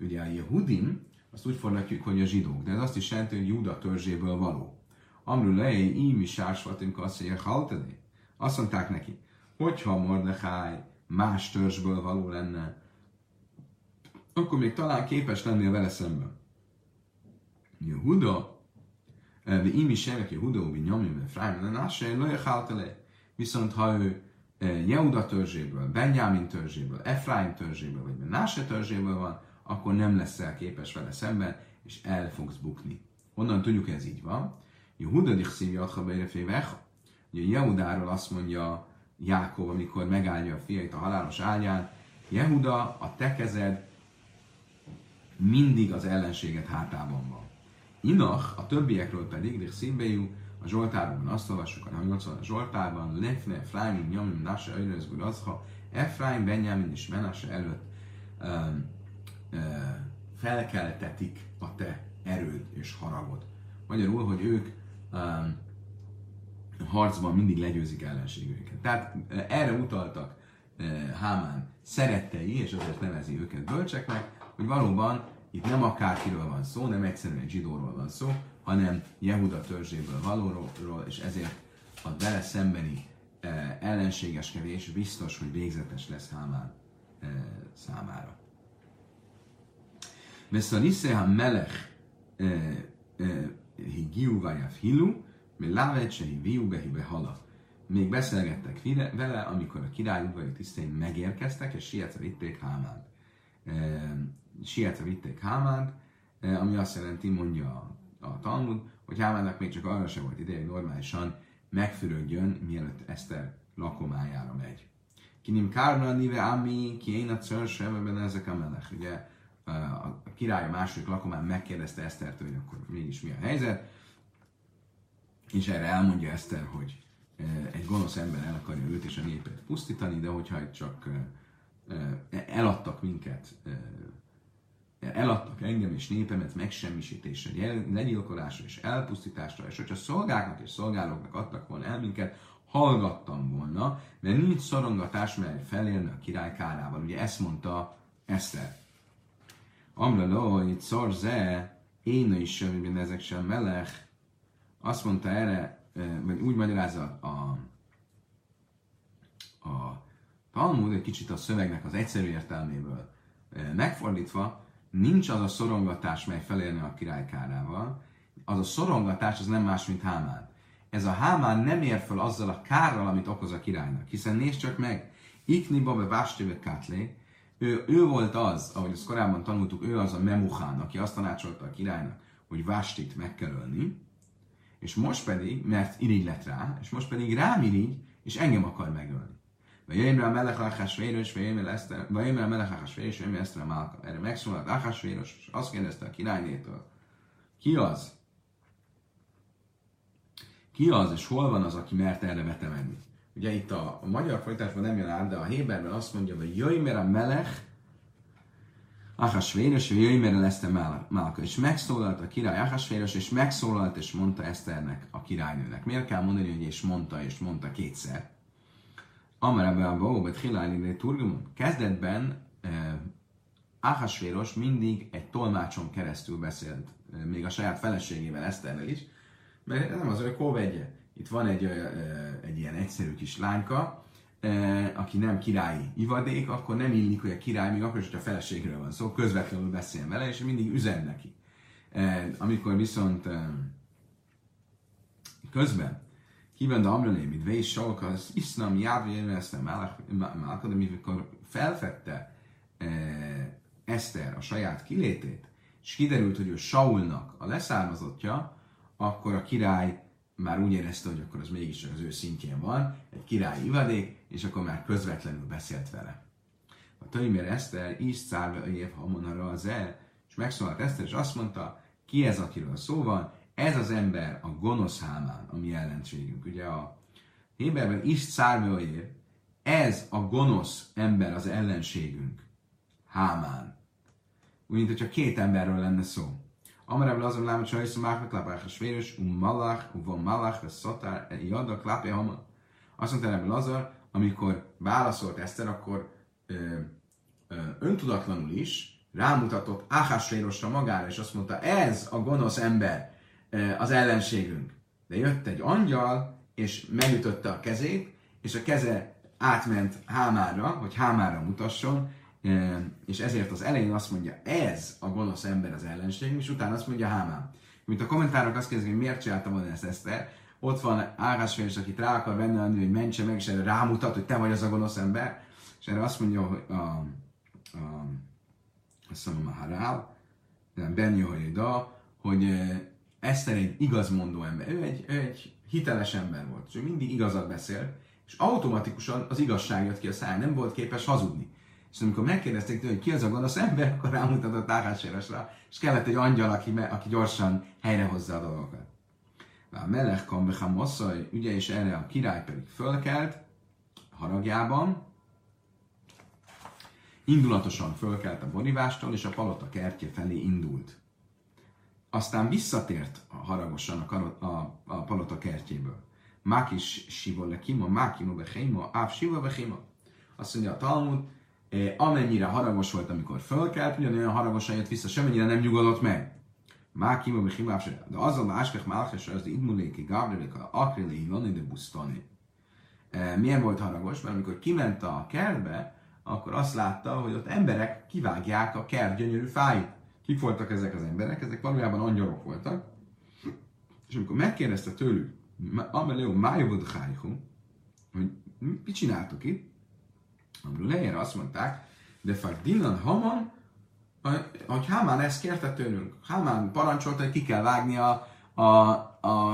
Ugye a Jehudim, azt úgy fordítjuk, hogy a zsidók, de ez azt is jelenti, hogy Júda törzséből való. Amru lejé, imi sársvatunk azt mondja, haltani. Azt mondták neki, hogyha Mordechai más törzsből való lenne, akkor még talán képes lennél vele szemben. Jehuda, imi senek Jehuda, nyomjam, Efraim, de náse, lejé, Viszont ha ő Jehuda törzséből, Benjamin törzséből, Efraim törzséből, vagy Menase törzséből van, akkor nem leszel képes vele szemben, és el fogsz bukni. Honnan tudjuk, ez így van? Jehuda dichszív jadha beirefévech. Ugye Jehudáról azt mondja Jákob, amikor megállja a fiait a halálos ágyán, Jehuda, a te kezed mindig az ellenséget hátában van. Inach, a többiekről pedig, Dichszíbejú, a Zsoltárban azt olvassuk, a 80 a Zsoltárban, Lefne, Efraim, Nyomim, Nasa, Öjnözgül, Azha, Efraim, Benjamin és Menase előtt um, uh, felkeltetik a te erőd és haragod. Magyarul, hogy ők um, harcban mindig legyőzik ellenségüket. Tehát erre utaltak Hámán szerettei, és azért nevezi őket bölcseknek, hogy valóban itt nem akárkiről van szó, nem egyszerűen egy zsidóról van szó, hanem Jehuda törzséből valóról, és ezért a vele szembeni e, ellenségeskedés biztos, hogy végzetes lesz Hámán e, számára. Veszalisze a melech e, e, higiu vajav hilu, mi lávet se hiviu behibe hala. Még beszélgettek vele, amikor a király udvari tisztein megérkeztek, és sietve vitték Hámánt. E, sietve vitték Hámánt, e, ami azt jelenti, mondja a Talmud, hogy Hámának még csak arra sem volt ideje, hogy normálisan megfürödjön, mielőtt Eszter lakomájára megy. Kinim kárna nive ami, ki én a ebben ezek a melech. Ugye a király a második lakomán megkérdezte Esztertől, hogy akkor mégis mi a helyzet, és erre elmondja Eszter, hogy egy gonosz ember el akarja őt és a népet pusztítani, de hogyha csak eladtak minket, eladtak engem és népemet megsemmisítésre, legyilkolásra és elpusztításra, és hogyha szolgáknak és szolgálóknak adtak volna el minket, hallgattam volna, mert nincs szorongatás, mely felélne a király kárával. Ugye ezt mondta Eszter. Amra lo, itt szorze, én is sem, ezek sem melech. Azt mondta erre, vagy úgy magyarázza a, a Talmud egy kicsit a szövegnek az egyszerű értelméből megfordítva, nincs az a szorongatás, mely felérne a király kárával, az a szorongatás az nem más, mint Hámán. Ez a Hámán nem ér fel azzal a kárral, amit okoz a királynak. Hiszen nézd csak meg, Ikni Babe Vástéve Katlé, ő, ő volt az, ahogy ezt korábban tanultuk, ő az a Memuchán, aki azt tanácsolta a királynak, hogy Vástit meg kell ölni, és most pedig, mert irigy lett rá, és most pedig rám irigy, és engem akar megölni. Vajöjjön a melech Achasvéros, vajöjjön a melech Achasvéros, vajöjjön Eszter a Málka. Erre megszólalt Achasvéros, és azt kérdezte a királynétől, ki az? Ki az, és hol van az, aki mert erre vetemenni? Ugye itt a, a magyar folytásban nem jön át, de a Héberben azt mondja, hogy jöjj, a melech Ahasvéros, jöjj, mert Eszter Málka. És megszólalt a király Ahasvéros, és megszólalt, és mondta Eszternek, a királynőnek. Miért kell mondani, hogy és mondta, és mondta kétszer? Amarabban a Bóbet Hiláli Turgumon. Kezdetben eh, Ahasvéros mindig egy tolmácson keresztül beszélt, eh, még a saját feleségével, Eszterrel is, mert ez nem az ő kóvegye. Itt van egy, eh, egy ilyen egyszerű kis lányka, eh, aki nem királyi ivadék, akkor nem illik, hogy a király, még akkor is, hogy a feleségről van szó, szóval közvetlenül beszél vele, és mindig üzen neki. Eh, amikor viszont eh, közben Kiben de Amrelé, mit Vés Sauk, az Iszlam Jávjén Eszter Málka, de mikor felfedte eh, Eszter a saját kilétét, és kiderült, hogy ő Saulnak a leszármazottja, akkor a király már úgy érezte, hogy akkor az mégis az ő szintjén van, egy király ivadék, és akkor már közvetlenül beszélt vele. A Töimér Eszter is szárva év hamonara az el, és megszólalt Eszter, és azt mondta, ki ez, akiről szó van, ez az ember a gonosz hámán, a mi ellenségünk. Ugye a Héberben is szárvőjér, ez a gonosz ember az ellenségünk. Hámán. Úgy, mint hogyha két emberről lenne szó. Amarab azon lám, hogy sajsz máknak lápák a svéres, um malach, um von malach, ve szatár, e jadak, lápja hama. Azt mondta ebből Lazar, amikor válaszolt Eszter, akkor ö, ö, öntudatlanul is rámutatott Áhásvérosra magára, és azt mondta, ez a gonosz ember, az ellenségünk. De jött egy angyal, és megütötte a kezét, és a keze átment Hámára, hogy Hámára mutasson, és ezért az elején azt mondja, ez a gonosz ember az ellenség, és utána azt mondja Hámán. Mint a kommentárok azt kérdezik, hogy miért csinálta volna ezt Eszter, ott van Ágásfél, akit rá akar venni, hogy mentse meg, és erre rámutat, hogy te vagy az a gonosz ember, és erre azt mondja, hogy a, a, azt mondom, a Harál, Ben hogy Eszter egy igazmondó ember, ő egy, ő egy hiteles ember volt, és ő mindig igazat beszél, és automatikusan az igazság jött ki a száj, nem volt képes hazudni. És amikor megkérdezték tőle, hogy ki az a gonosz ember, akkor rámutatott Áhásérosra, és kellett egy angyal, aki, aki gyorsan helyrehozza a dolgokat. A Melech Kambecha Mosszaj, ugye és erre a király pedig fölkelt, haragjában, indulatosan fölkelt a borivástól, és a palota kertje felé indult aztán visszatért haragosan a, a, a palota kertjéből. Mákis siva lekima, mákima behéma, áv siva behéma. Azt mondja a Talmud, eh, amennyire haragos volt, amikor fölkelt, ugyanolyan haragosan jött vissza, semmennyire nem nyugodott meg. Mákima behéma, áv De azon a áskech málkes, az imuléki gávrelik, a akrili, lani de busztani. Eh, Milyen volt haragos? Mert amikor kiment a kertbe, akkor azt látta, hogy ott emberek kivágják a kert gyönyörű fáit. Kik voltak ezek az emberek? Ezek valójában angyalok voltak. És amikor megkérdezte tőlük, Ameleo Májavod Hájhu, hogy mit csináltok itt? Amiről lejjel azt mondták, de Dinan Haman, hogy Hámán ezt kérte tőlünk. Hámán parancsolta, hogy ki kell vágni a, a, a,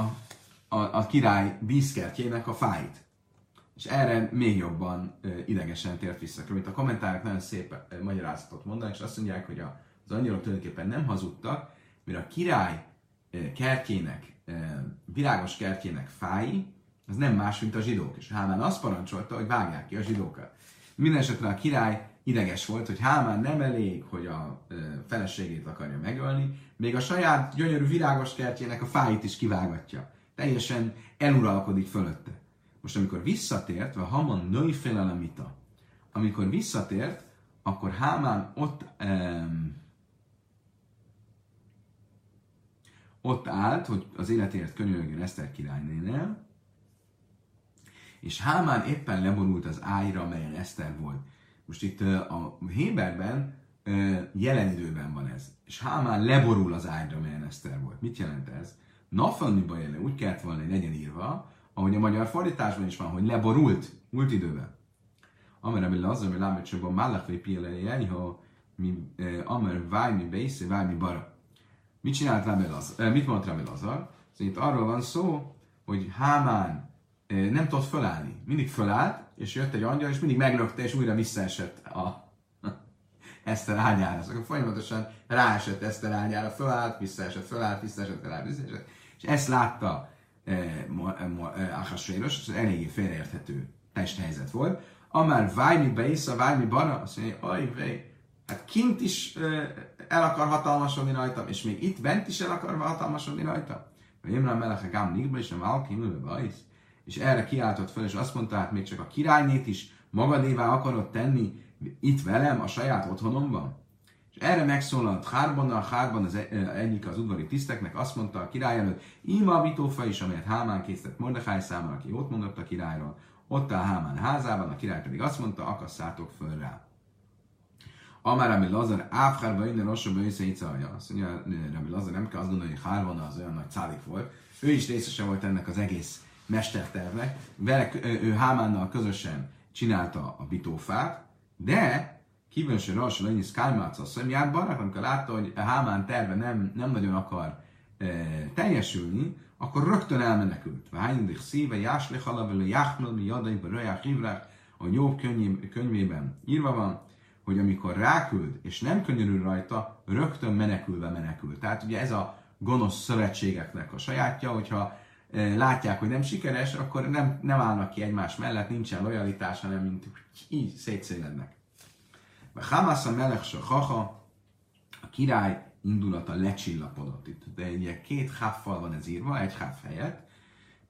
a, a király díszkertjének a fáit. És erre még jobban idegesen tért vissza. Mint a kommentárok nagyon szép magyarázatot mondanak, és azt mondják, hogy a az angyalok tulajdonképpen nem hazudtak, mert a király kertjének, virágos kertjének fái, az nem más, mint a zsidók. És Hámán azt parancsolta, hogy vágják ki a zsidókat. Mindenesetre a király ideges volt, hogy Hámán nem elég, hogy a feleségét akarja megölni, még a saját gyönyörű virágos kertjének a fáit is kivágatja. Teljesen eluralkodik fölötte. Most amikor visszatért, vagy Haman női félelemita, amikor visszatért, akkor Hámán ott um, ott állt, hogy az életért könyörögjön Eszter királynénél, és Hámán éppen leborult az ágyra, amelyen Eszter volt. Most itt a Héberben jelen időben van ez. És Hámán leborul az ágyra, amelyen Eszter volt. Mit jelent ez? Nafalni bajele úgy kellett volna, hogy legyen írva, ahogy a magyar fordításban is van, hogy leborult, múlt időben. Amer ami lazar, mi lámit csak a málach vagy piele ha mi amer váj mi bésze, váj mi bara. Mit csinált Rabbi Lazar? Mit mondta Rabbi Lazar? Szóval itt arról van szó, hogy Hámán nem tudott fölállni. Mindig fölállt, és jött egy angyal, és mindig meglökte, és újra visszaesett a [laughs] Eszter ágyára. Szóval folyamatosan ráesett Eszter ágyára, fölállt, visszaesett, fölállt, visszaesett, fölállt, visszaesett. És ezt látta eh, eh, Ahasvéros, ez eléggé félreérthető testhelyzet volt. Amár vájmi beisza, vájmi bana, azt mondja, vej, hát kint is el akar hatalmasodni rajtam, és még itt bent is el akar hatalmasodni rajtam. Imran Melech Gám Nikba, és nem Alkim, és erre kiáltott fel, és azt mondta, hát még csak a királynét is magadévá akarod tenni itt velem, a saját otthonomban? És erre megszólalt Hárban, a Hárban az e- egyik az udvari tiszteknek, azt mondta a király előtt, Ima a bitófa is, amelyet Hámán készített Mordechai számára, aki ott mondott a királyról, ott áll Hámán házában, a király pedig azt mondta, akasszátok föl rá. Amár Rami Lazar, Áfhárba innen rosszabb összeicaja. Azt mondja, Rami Lazar, nem kell azt gondolni, hogy Hárvana az olyan nagy cálik volt. Ő is részese volt ennek az egész mestertervnek. Vele, ő Hámánnal közösen csinálta a bitófát, de kívülső Rasa Lenyi Skálmác a szemjában, amikor látta, hogy a Hámán terve nem, nem nagyon akar e, teljesülni, akkor rögtön elmenekült. Vájndik szíve, jásli halavele, jáhmel, mi jadai, röják, hívrák, a Jobb könyvében írva van, hogy amikor ráküld, és nem könyörül rajta, rögtön menekülve menekül. Tehát ugye ez a gonosz szövetségeknek a sajátja, hogyha e, látják, hogy nem sikeres, akkor nem, nem állnak ki egymás mellett, nincsen lojalitás, hanem mint így szétszélednek. Hamas a melech haha, a király indulata lecsillapodott. Itt de ugye két háffal van ez írva, egy háf helyett.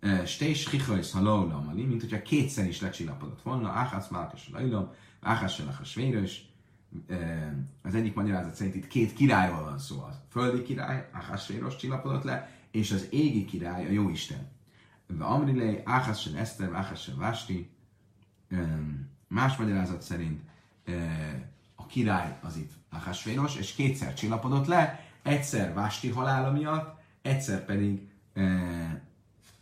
E, Stés hichajsz halaulam ali, mint hogyha kétszer is lecsillapodott volna. Áhász málkas lajlom, áhász a svérős. E, az egyik magyarázat szerint itt két királyról van szó. A földi király, Ahasvéros csillapodott le, és az égi király, a Jóisten. Amrilei, Áhász Eszter, Áhász Vásti. Más magyarázat szerint a király az itt Ahasvéros, és kétszer csillapodott le, egyszer Vásti halála miatt, egyszer pedig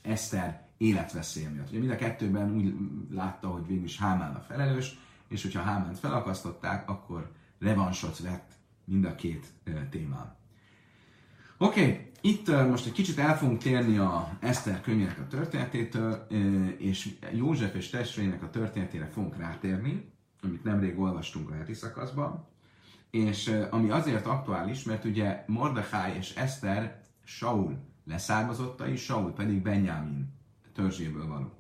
Eszter életveszélye miatt. Ugye mind a kettőben úgy látta, hogy végül is Hámán a felelős, és hogyha Hámánt felakasztották, akkor revansot vett mind a két témán. Oké, okay, itt most egy kicsit el fogunk térni a Eszter könyvének a történetétől, és József és testvérének a történetére fogunk rátérni amit nemrég olvastunk a heti szakaszban, és ami azért aktuális, mert ugye Mordechai és Eszter Saul leszármazottai, Saul pedig Benjamin törzséből való.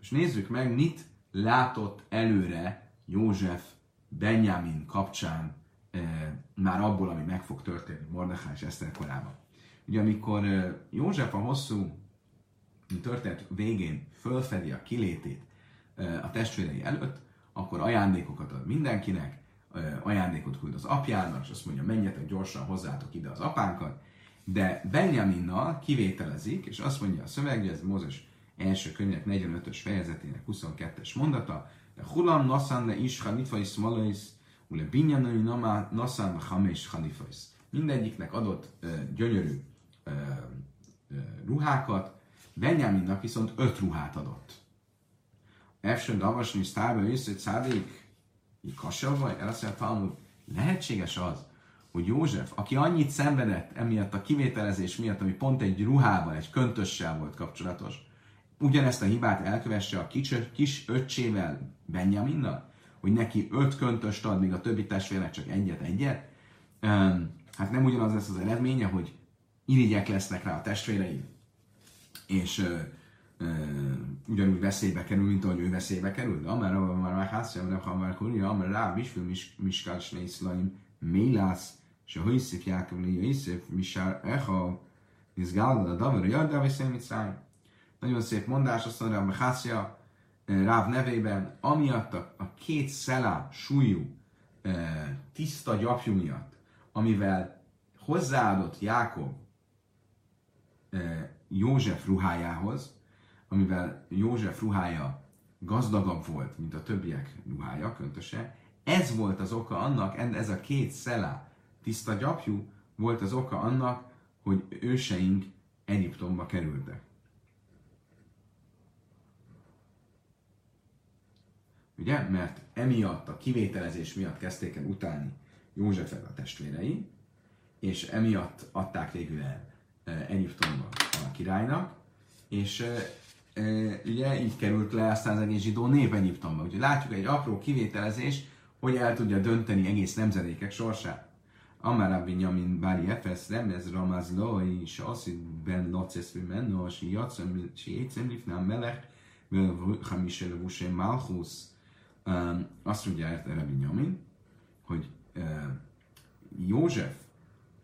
És nézzük meg, mit látott előre József Benjamin kapcsán e, már abból, ami meg fog történni Mordechai és Eszter korában. Ugye amikor e, József a hosszú történet végén fölfedi a kilétét e, a testvérei előtt, akkor ajándékokat ad mindenkinek, ajándékot küld az apjának, és azt mondja, menjetek gyorsan hozzátok ide az apánkat, de Benjaminnal kivételezik, és azt mondja a szöveg, hogy ez Mózes első könyvek 45-ös fejezetének 22-es mondata, Hulam nasan le is hanifais malais, ule binyanai nasan hames hanifais. Mindegyiknek adott uh, gyönyörű uh, uh, ruhákat, Benjaminnak viszont öt ruhát adott. Efsön davasni sztárba vissza egy szádik, kasavva, elszél Talmud, lehetséges az, hogy József, aki annyit szenvedett emiatt a kivételezés miatt, ami pont egy ruhával, egy köntössel volt kapcsolatos, ugyanezt a hibát elkövesse a kis, kis öccsével, Benjaminnal, hogy neki öt köntöst ad, míg a többi testvérnek csak egyet-egyet, hát nem ugyanaz lesz az eredménye, hogy irigyek lesznek rá a testvérei, és ugyanúgy veszélybe kerül, mint ahogy ő veszélybe kerül. De amár már már hászja, de ha már kurja, amár rá misfő miskál snészlaim, mélász, se hőszép Jákob léja iszép, misár izgálda a davar, jardá, vagy mit Nagyon szép mondás, azt mondja, hogy Hászja Ráv nevében, amiatt a, a két szelá súlyú, tiszta gyapjú miatt, amivel hozzáadott Jákob József ruhájához, amivel József ruhája gazdagabb volt, mint a többiek ruhája, köntöse, ez volt az oka annak, ez a két szelá tiszta gyapjú volt az oka annak, hogy őseink Egyiptomba kerültek. Ugye? Mert emiatt, a kivételezés miatt kezdték el utálni Józsefet a testvérei, és emiatt adták végül el e, Egyiptomba a királynak, és e, e, ugye így került le aztán az egész zsidó nép Egyiptomba. Úgyhogy látjuk egy apró kivételezés, hogy el tudja dönteni egész nemzedékek sorsát. Amár Rabbi Nyamin Bári Efesz remez Ramaz Loi, és Ben Locesz Menno, si Jacem, si Écem Lifnám Melech, Hamisel Vusé Azt mondja erre Nyamin, hogy József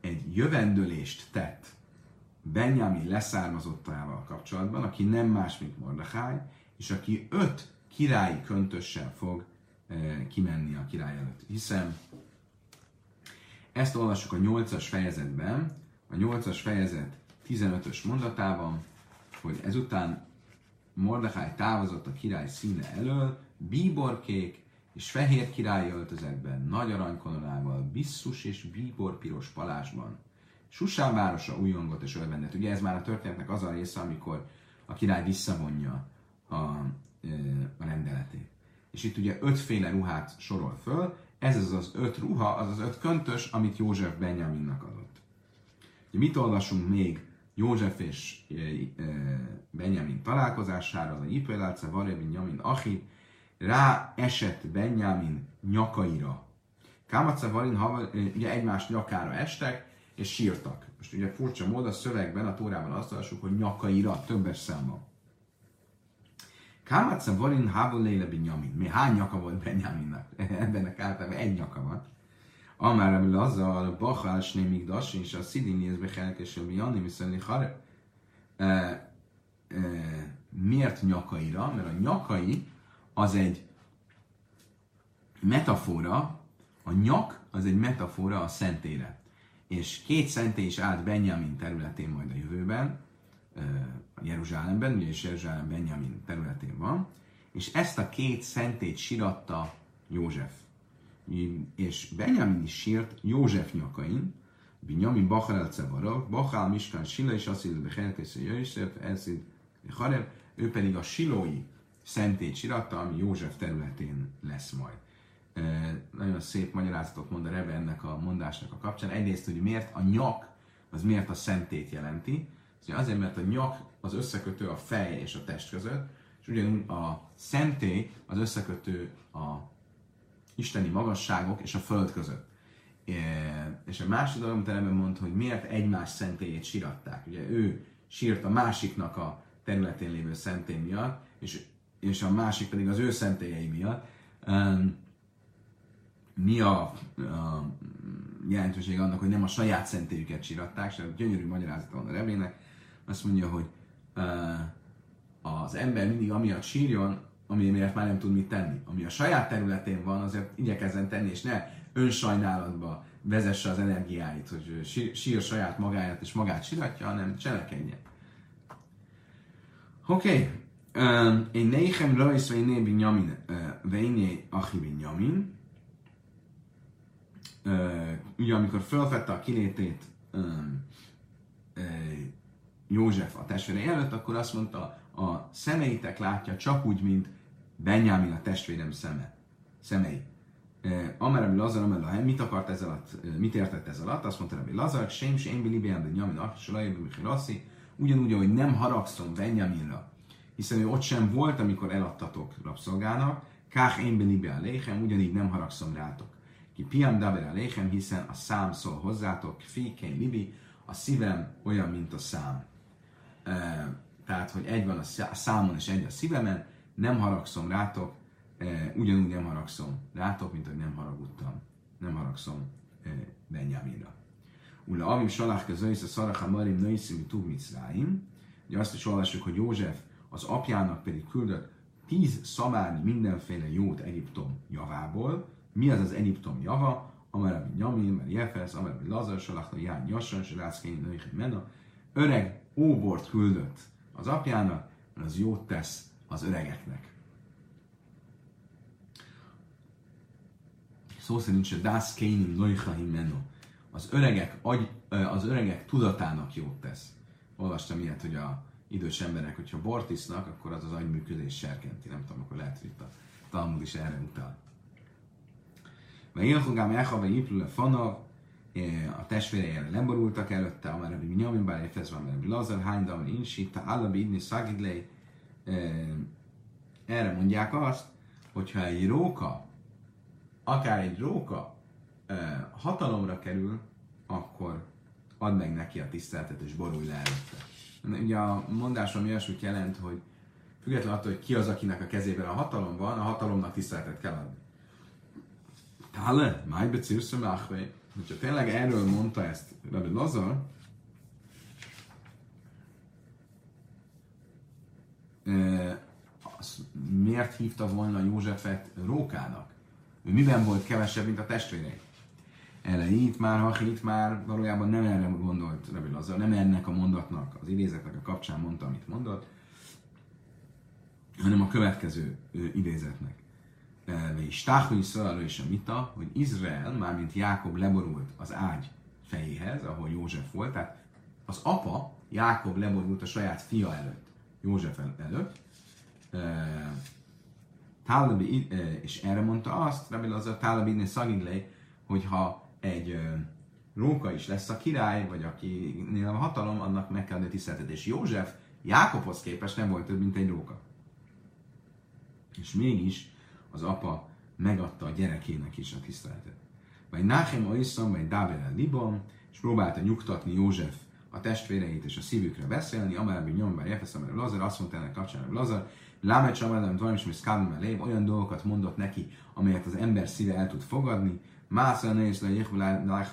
egy jövendőlést tett Benjamin leszármazottával kapcsolatban, aki nem más, mint Mordechai, és aki öt királyi köntössel fog kimenni a király előtt. Hiszen ezt olvassuk a 8-as fejezetben, a 8-as fejezet 15-ös mondatában, hogy ezután Mordechai távozott a király színe elől, bíborkék és fehér király öltözetben, nagy aranykononával, bisszus és bíbor piros palásban. Susán városa újongott és örvendett. Ugye ez már a történetnek az a része, amikor a király visszavonja a, a rendeletét. És itt ugye ötféle ruhát sorol föl, ez az az öt ruha, az az öt köntös, amit József Benjaminnak adott. Ugye mit olvasunk még József és Benjamin találkozására, a Jipelálca, Varebi, Nyamin, Achi, rá esett Benjamin nyakaira. Kámaca Varin, ugye egymás nyakára estek, és sírtak. Most ugye furcsa mód a szövegben, a tórában azt olvassuk, hogy nyakaira, többes számban. Kámaca Varin, Hávoléle Benjamin. Mi hány nyaka volt Benjaminnak? [laughs] Ebbennek általában egy nyaka van. Amár ami Lazar, Bachál, Snémig Das, és a Szidin és a Jani, viszont Hare. Miért nyakaira? Mert a nyakai az egy metafora, a nyak az egy metafora a szentére. És két szentély is állt Benjamin területén majd a jövőben, Jeruzsálemben, ugye és Jeruzsálem Benjamin területén van, és ezt a két szentét síratta József. És Benjamin is sírt József nyakain, Binyamin Bachar el Cevara, Bachal Miskán Sila, és hogy Helkésző Jöjjszöv, Elszid Hareb, ő pedig a silói szentét siratta, ami József területén lesz majd. Nagyon szép magyarázatot mond a Rebe ennek a mondásnak a kapcsán. Egyrészt, hogy miért a nyak, az miért a szentét jelenti. Azért, mert a nyak az összekötő a fej és a test között, és ugyanúgy a szentély az összekötő a isteni magasságok és a föld között. És a másik dolog, amit Rebe mond, hogy miért egymás szentélyét siratták. Ugye ő sírt a másiknak a területén lévő szentély miatt, és és a másik pedig az ő szentélyei miatt. Mi a, a jelentőség annak, hogy nem a saját szentélyüket síratták, és gyönyörű magyarázata van a rebének, azt mondja, hogy az ember mindig amiatt sírjon, ami miatt már nem tud mit tenni. Ami a saját területén van, azért igyekezzen tenni, és ne önsajnálatba vezesse az energiáit, hogy sír saját magáját és magát síratja, hanem cselekedjen. Oké, okay. Én néhem rajsz vejné binyamin, vejné achi binyamin. Ugye amikor felfedte a kilétét József a testvére előtt, akkor azt mondta, a szemeitek látja csak úgy, mint Benjamin a testvérem szeme, szemei. Amerem Lazar, amerem Lahem, mit akart ez alatt, mit értett ez alatt? Azt mondta hogy Lazar, sem, sem, bilibián, de nyamin, achisolajében, ugyanúgy, ahogy nem haragszom Benjaminra, hiszen ő ott sem volt, amikor eladtatok rabszolgának, Kách én benibe a léhem, ugyanígy nem haragszom rátok. Ki piam daber a léhem, hiszen a szám szól hozzátok, fékeny libi, a szívem olyan, mint a szám. E, tehát, hogy egy van a számon és egy a szívemen, nem haragszom rátok, e, ugyanúgy nem haragszom rátok, mint hogy nem haragudtam, nem haragszom e, Benjaminra. Ula avim salach közöjsz a szaracha marim nöjszim tug micráim. Ugye azt is olvassuk, hogy József az apjának pedig küldött tíz szamárnyi mindenféle jót Egyiptom javából. Mi az az Egyiptom java? Amarabi Nyamin, mert Jefesz, Amarabi Lazar, Salachna, Ján, Jassan, Salászkény, Nöjhe, Mena. Öreg óbort küldött az apjának, mert az jót tesz az öregeknek. Szó szerint se Das Kénim Nöjhe, Mena az öregek, agy, az öregek tudatának jót tesz. Olvastam ilyet, hogy a idős emberek, hogyha bort isznak, akkor az az agyműködés serkenti. Nem tudom, akkor lehet, hogy itt a Talmud is erre utal. Vagy Ilhogám Echa, vagy Iplule Fana, a testvérei erre leborultak előtte, amár Rabbi Minyamin bár Efez van, Rabbi Lazar, Hány Insi, Ta Alabi Idni Szagidlei, erre mondják azt, hogyha egy róka, akár egy róka hatalomra kerül, akkor add meg neki a tiszteletet és borulj le előtte. Ugye a mondásom olyasmit jelent, hogy függetlenül attól, hogy ki az, akinek a kezében a hatalom van, a hatalomnak tiszteletet kell adni. Tále, májbe cirszöm Hogyha tényleg erről mondta ezt Rabbi Lazar, miért hívta volna Józsefet rókának? Ő miben volt kevesebb, mint a testvérei? Itt már, ha itt már valójában nem erre gondolt Rabbi Lazar, nem ennek a mondatnak, az idézetnek a kapcsán mondta, amit mondott, hanem a következő idézetnek. És Táhoi Szaláló és a Mita, hogy Izrael, mármint Jákob leborult az ágy fejéhez, ahol József volt, tehát az apa, Jákob leborult a saját fia előtt, József előtt, Tálabi, és erre mondta azt, Rabbi Lazar, Tálabi Szagidlej, hogyha egy róka is lesz a király, vagy akinél a hatalom, annak meg kell adni a. És József Jákobhoz képest nem volt több, mint egy róka. És mégis az apa megadta a gyerekének is a tiszteletet. Vagy Náchem Oiszom, vagy Dábel Libon, és próbálta nyugtatni József a testvéreit és a szívükre beszélni, amelyből nyomban Jefesz, amelyre Lazar, azt mondta ennek kapcsán, hogy Lazar, Lámet Samadam, Dvajmis, Miszkálom, olyan dolgokat mondott neki, amelyet az ember szíve el tud fogadni, Másza néz le, jich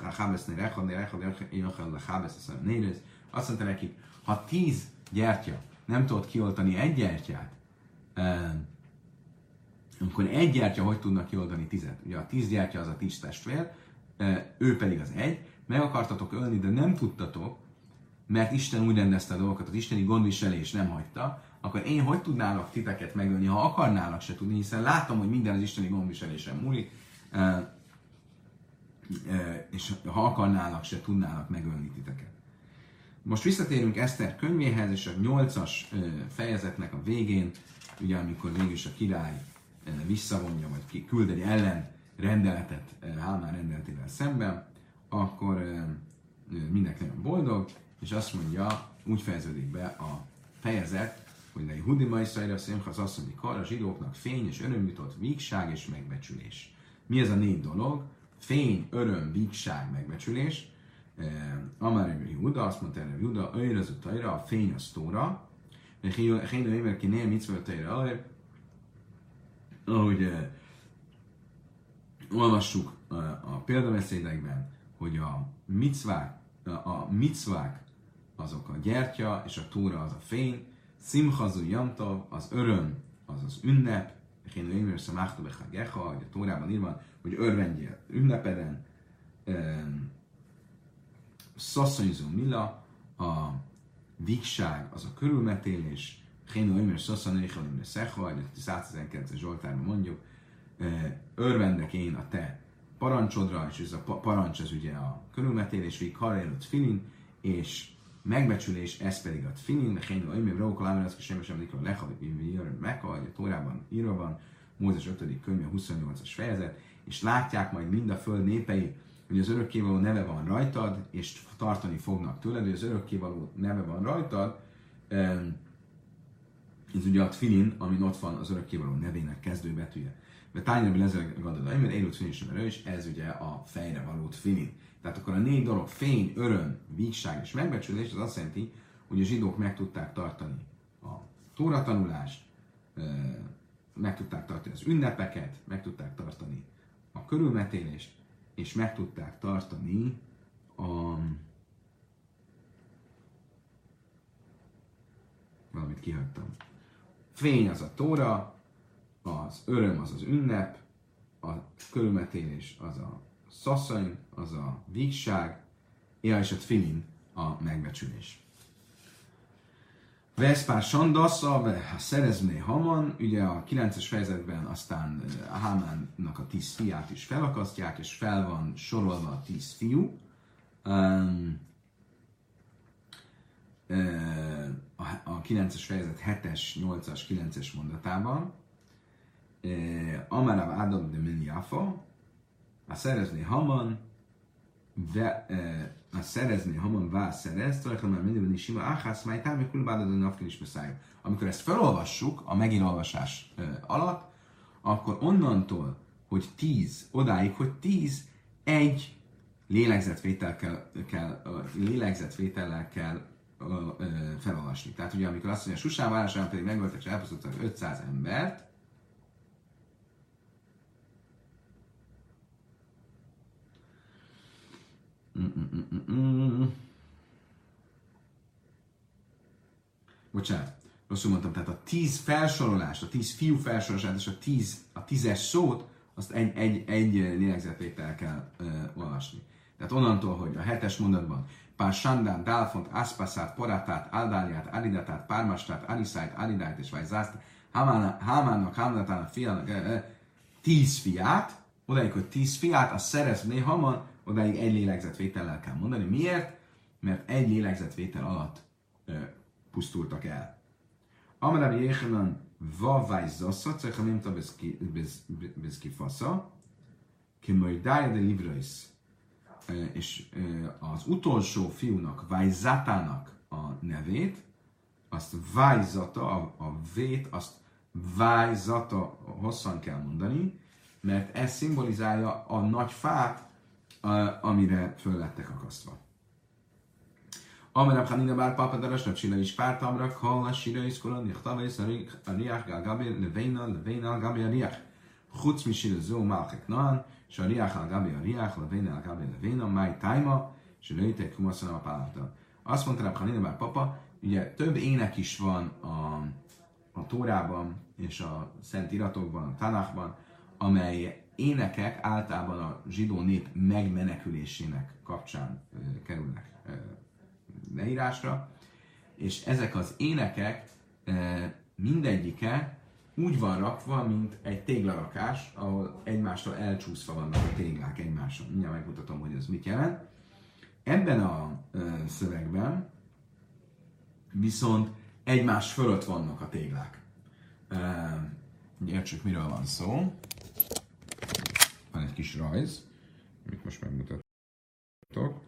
lehábeszni rechad, rechad, jöjjön lehábesz a néz. Azt mondta nekik, ha tíz gyertya nem tudod kioltani egy gyertyát, akkor egy gyertya hogy tudnak kioldani tizet? Ugye a tíz gyertya az a tíz testvér, ő pedig az egy, meg akartatok ölni, de nem tudtatok, mert Isten úgy rendezte a dolgokat, az isteni gondviselés nem hagyta, akkor én hogy tudnálok titeket megölni, ha akarnálak se tudni, hiszen látom, hogy minden az isteni gondviselésen múlik, és ha akarnának, se tudnának megölni titeket. Most visszatérünk Eszter könyvéhez, és a nyolcas fejezetnek a végén, ugye amikor végül is a király visszavonja, vagy küld egy ellen rendeletet Hámán rendeletével szemben, akkor mindenki nagyon boldog, és azt mondja, úgy fejeződik be a fejezet, hogy a Hudima Iszraira Szimchasz azt mondja, a zsidóknak fény és öröm jutott, vígság és megbecsülés. Mi ez a négy dolog? Fény, öröm, vígság, megbecsülés. Amár Júda, azt mondta erre Júda, őr az utajra, a fény az tóra. Hénő éver ki nél mit tajra, ahogy eh, olvassuk a példabeszédekben, hogy a micvák, a micvák azok a gyertya, és a tóra az a fény, Simchazu Jamtov, az öröm, az az ünnep, Hénő éver Samachtu Bechagecha, hogy a tórában írva, hogy örvendjél ünnepeden, szaszonyzó mila, a vígság, az a körülmetélés, Héno Ömer Szaszanyéha Ömer Szecha, a 119 Zsoltárban mondjuk, örvendek én a te parancsodra, és ez a parancs az ugye a körülmetélés, vég harélőt filin, és megbecsülés, ez pedig a filin, Héno Ömer Róka Lámerászki Semmi Sem Nikol Lechalik, Mekka, a Tórában írva van, Mózes 5. könyve 28-as fejezet, és látják majd mind a föld népei, hogy az örökkévaló neve van rajtad, és tartani fognak tőled, hogy az örökkévaló neve van rajtad, ez ugye a tfilin, amin ott van az örökkévaló nevének kezdőbetűje. De tányában ezzel gadod, mert élőt fény sem és ez ugye a fejre való tfilin. Tehát akkor a négy dolog, fény, öröm, vígság és megbecsülés, az azt jelenti, hogy a zsidók meg tudták tartani tóratanulást, meg tudták tartani az ünnepeket, meg tudták tartani a körülmetélést, és meg tudták tartani a valamit kihagytam. Fény az a tóra, az öröm az az ünnep, a körülmetélés az a szaszony, az a vígság, és a tfilin a megbecsülés. Veszpár Sandassa, a Szerezmé Haman, ugye a 9-es fejezetben aztán Hámánnak a 10 fiát is felakasztják, és fel van sorolva a 10 fiú. Um, a 9-es fejezet 7-es, 8-as, 9-es mondatában. Amarav Adam de Minyafa, a szerezné Haman, ve, a szerezni Haman vá szerez, már mindenben is sima, áhász, máj támi kulbádad a nafkin is Amikor ezt felolvassuk a megint alatt, akkor onnantól, hogy 10, odáig, hogy 10, egy lélegzetvétel kell, kell, lélegzetvétellel kell felolvasni. Tehát ugye amikor azt mondja, Susán városában pedig megöltek és elpusztítottak 500 embert, Mm-mm-mm-mm. Bocsánat, rosszul mondtam, tehát a tíz felsorolást, a tíz fiú felsorolását és a tíz, a tízes szót, azt egy, egy, egy lélegzetvétel kell uh, olvasni. Tehát onnantól, hogy a hetes mondatban Pár Sandán, Dálfont, Aspaszát, Porátát, Aldáliát, Aridatát, Pármastát, Ariszájt, Aridájt és Vajzászt, Hámának, Hámlatának, fiának, tíz fiát, odaig, hogy tíz fiát, az szerezné Haman, odáig egy lélegzetvétellel kell mondani. Miért? Mert egy lélegzetvétel alatt eh, pusztultak el. Amarabi Jéhenan vavaj zassa, cecha nemta bez kifasza, ki majd de livrais és az utolsó fiúnak, Vajzatának a nevét, azt Vajzata, a, a vét, azt Vajzata hosszan kell mondani, mert ez szimbolizálja a nagy fát, amire föl lettek akasztva. Amerab Hanina bár papa darasra csilla is pártamra, kalla sira is kola, nichtava is a riach gabi levéna, levéna gabi a riach. Chutz mi sira zó malchek naan, שהריח על גבי הריח, לבין על גבי לבין, מהי tájma, és lőjtek kumaszon a pálata. Azt mondta Rab Hanina bár papa, ugye több ének is van a, a Tórában és a Szent Iratokban, a Tanachban, amely énekek általában a zsidó nép megmenekülésének kapcsán e, kerülnek e, leírásra, és ezek az énekek e, mindegyike úgy van rakva, mint egy téglarakás, ahol egymástól elcsúszva vannak a téglák egymáson. Mindjárt megmutatom, hogy ez mit jelent. Ebben a ö, szövegben viszont egymás fölött vannak a téglák. értsük, miről van szó. Van egy kis rajz, amit most megmutatok.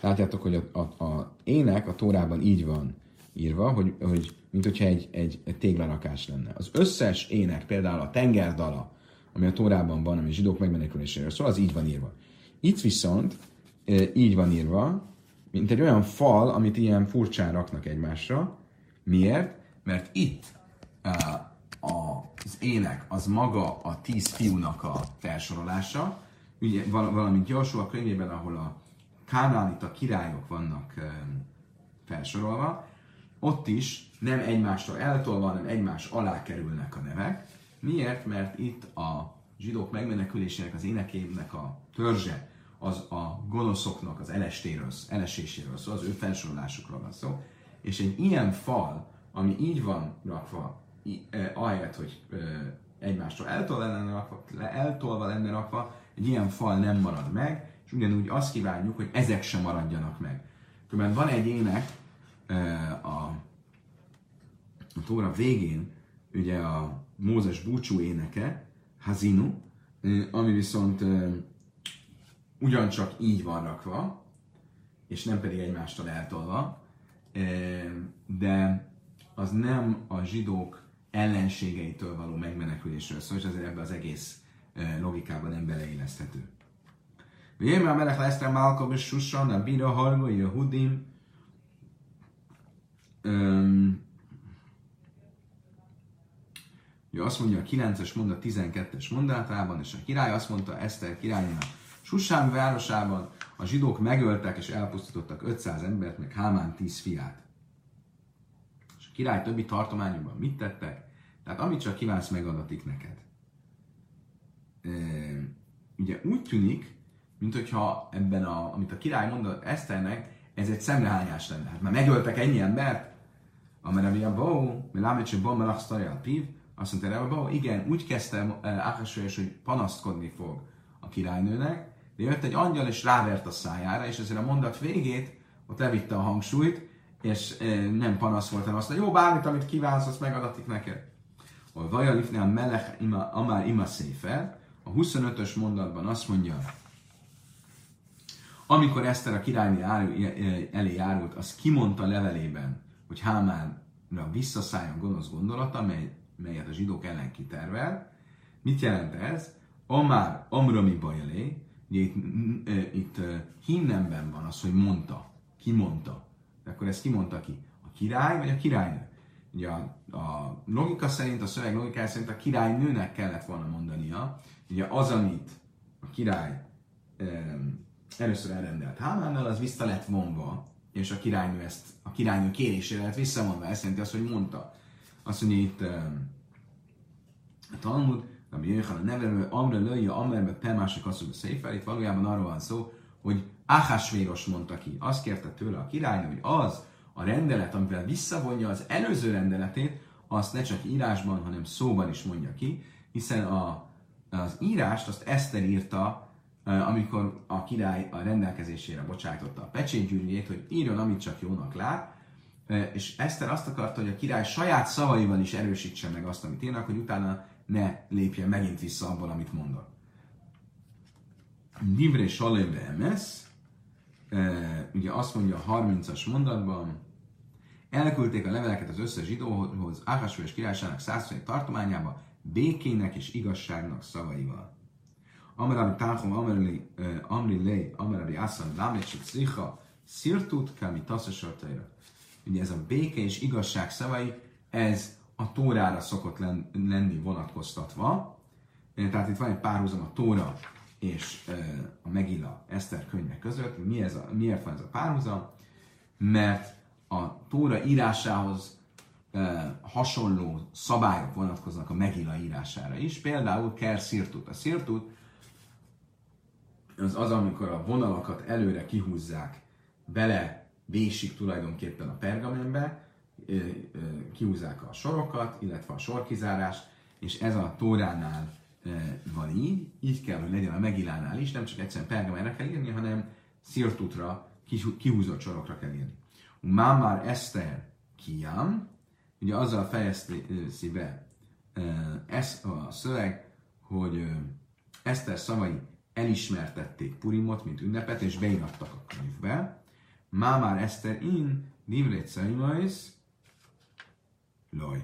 Látjátok, hogy a, a, a ének a tórában így van írva, hogy, hogy mint hogyha egy, egy, egy téglarakás lenne. Az összes ének, például a tengerdala, ami a Tórában van, ami a zsidók megmeneküléséről szól, az így van írva. Itt viszont így van írva, mint egy olyan fal, amit ilyen furcsán raknak egymásra. Miért? Mert itt e, az ének az maga a tíz fiúnak a felsorolása, ugye valamint Joshua könyvében, ahol a kánánita királyok vannak felsorolva, ott is nem egymástól eltolva, hanem egymás alá kerülnek a nevek. Miért? Mert itt a zsidók megmenekülésének, az énekének a törzse, az a gonoszoknak az elestéről, eleséséről szól, az ő felsorolásukról van szó. És egy ilyen fal, ami így van rakva, eh, ahelyett, hogy eh, egymástól eltolva lenne rakva, eltolva lenne rakva, egy ilyen fal nem marad meg, és ugyanúgy azt kívánjuk, hogy ezek sem maradjanak meg. Különben van egy ének, a, a Tóra végén ugye a Mózes búcsú éneke, Hazinu, ami viszont ugyancsak így van rakva, és nem pedig egymástól eltolva, de az nem a zsidók ellenségeitől való megmenekülésről szól, és azért ebbe az egész logikában nem beleilleszthető. Vélemel melech lesztre Málka és Susan, a Bira Harga, Jehudim, Ugye azt mondja a 9-es mondat 12-es mondatában, és a király azt mondta Eszter királynak, Susán városában a zsidók megöltek és elpusztítottak 500 embert, meg Hámán 10 fiát. És a király többi tartományokban mit tettek? Tehát amit csak kívánsz, megadatik neked. Ugye úgy tűnik, mint hogyha ebben, a, amit a király mondott Eszternek, ez egy szemrehányás lenne. Hát már megöltek ennyi embert, amire a bó, mi lámít, hogy bó, melach a pív, azt mondta Rebbe, igen, úgy kezdte Ákasvés, hogy panaszkodni fog a királynőnek, de jött egy angyal és rávert a szájára, és ezért a mondat végét ott levitte a hangsúlyt, és e, nem panasz volt, hanem azt mondta, jó, bármit, amit kívánsz, azt megadatik neked. A Vajalifne a Melech ima, Amár Ima Széfer, a 25-ös mondatban azt mondja, amikor Eszter a királyné elé járult, az kimondta levelében, hogy Hámánra visszaszálljon gonosz gondolata, mely melyet a zsidók ellen kitervel. Mit jelent ez? Amár Amrami Bajalé, ugye itt, itt hinnemben van az, hogy mondta, ki mondta. De akkor ezt ki mondta ki? A király vagy a királynő? Ugye a, a logika szerint, a szöveg logikája szerint a királynőnek kellett volna mondania. Ugye az, amit a király először elrendelt Hámánnal, az vissza lett vonva, és a királynő ezt, a királynő kérésére lett visszavonva. Ez jelenti azt, hogy mondta. Azt mondja itt a Talmud, ami Jöjjön a nevelő, Amre lője, Amrebe, Pemásik asszony a széfer, itt valójában arról van szó, hogy Áhásvéros mondta ki. Azt kérte tőle a királynő, hogy az a rendelet, amivel visszavonja az előző rendeletét, azt ne csak írásban, hanem szóban is mondja ki, hiszen a, az írást azt Eszter írta, amikor a király a rendelkezésére bocsájtotta a pecsétgyűrűjét, hogy írjon, amit csak jónak lát, és Eszter azt akarta, hogy a király saját szavaival is erősítse meg azt, amit írnak, hogy utána ne lépjen megint vissza abból, amit mondott. Divré Salem Emes, ugye azt mondja a 30-as mondatban, elküldték a leveleket az összes zsidóhoz, és királysának százszerű tartományába, békének és igazságnak szavaival. Amarabi Táchom, Amri Lei, Amarabi Asszan, Lámecsit Szriha, Szirtut, Kami Tasszasartaira ugye ez a béke és igazság szavai, ez a Tórára szokott lenni vonatkoztatva. Tehát itt van egy párhuzam a Tóra és a Megilla Eszter könyve között. Mi ez a, miért van ez a párhuzam? Mert a Tóra írásához hasonló szabályok vonatkoznak a Megilla írására is. Például kell szirtut. A szirtut az az, amikor a vonalakat előre kihúzzák bele vésik tulajdonképpen a pergamenbe, kihúzzák a sorokat, illetve a sorkizárás, és ez a Tóránál van így, így kell, hogy legyen a Megilánál is, nem csak egyszerűen pergamenre kell írni, hanem szirtutra, kihúzott sorokra kell írni. Mámár Eszter kiam, ugye azzal fejezti be ez a szöveg, hogy Eszter szavai elismertették Purimot, mint ünnepet, és beirattak a könyvbe. Mámár Eszter in Divrét Szaimais Loj.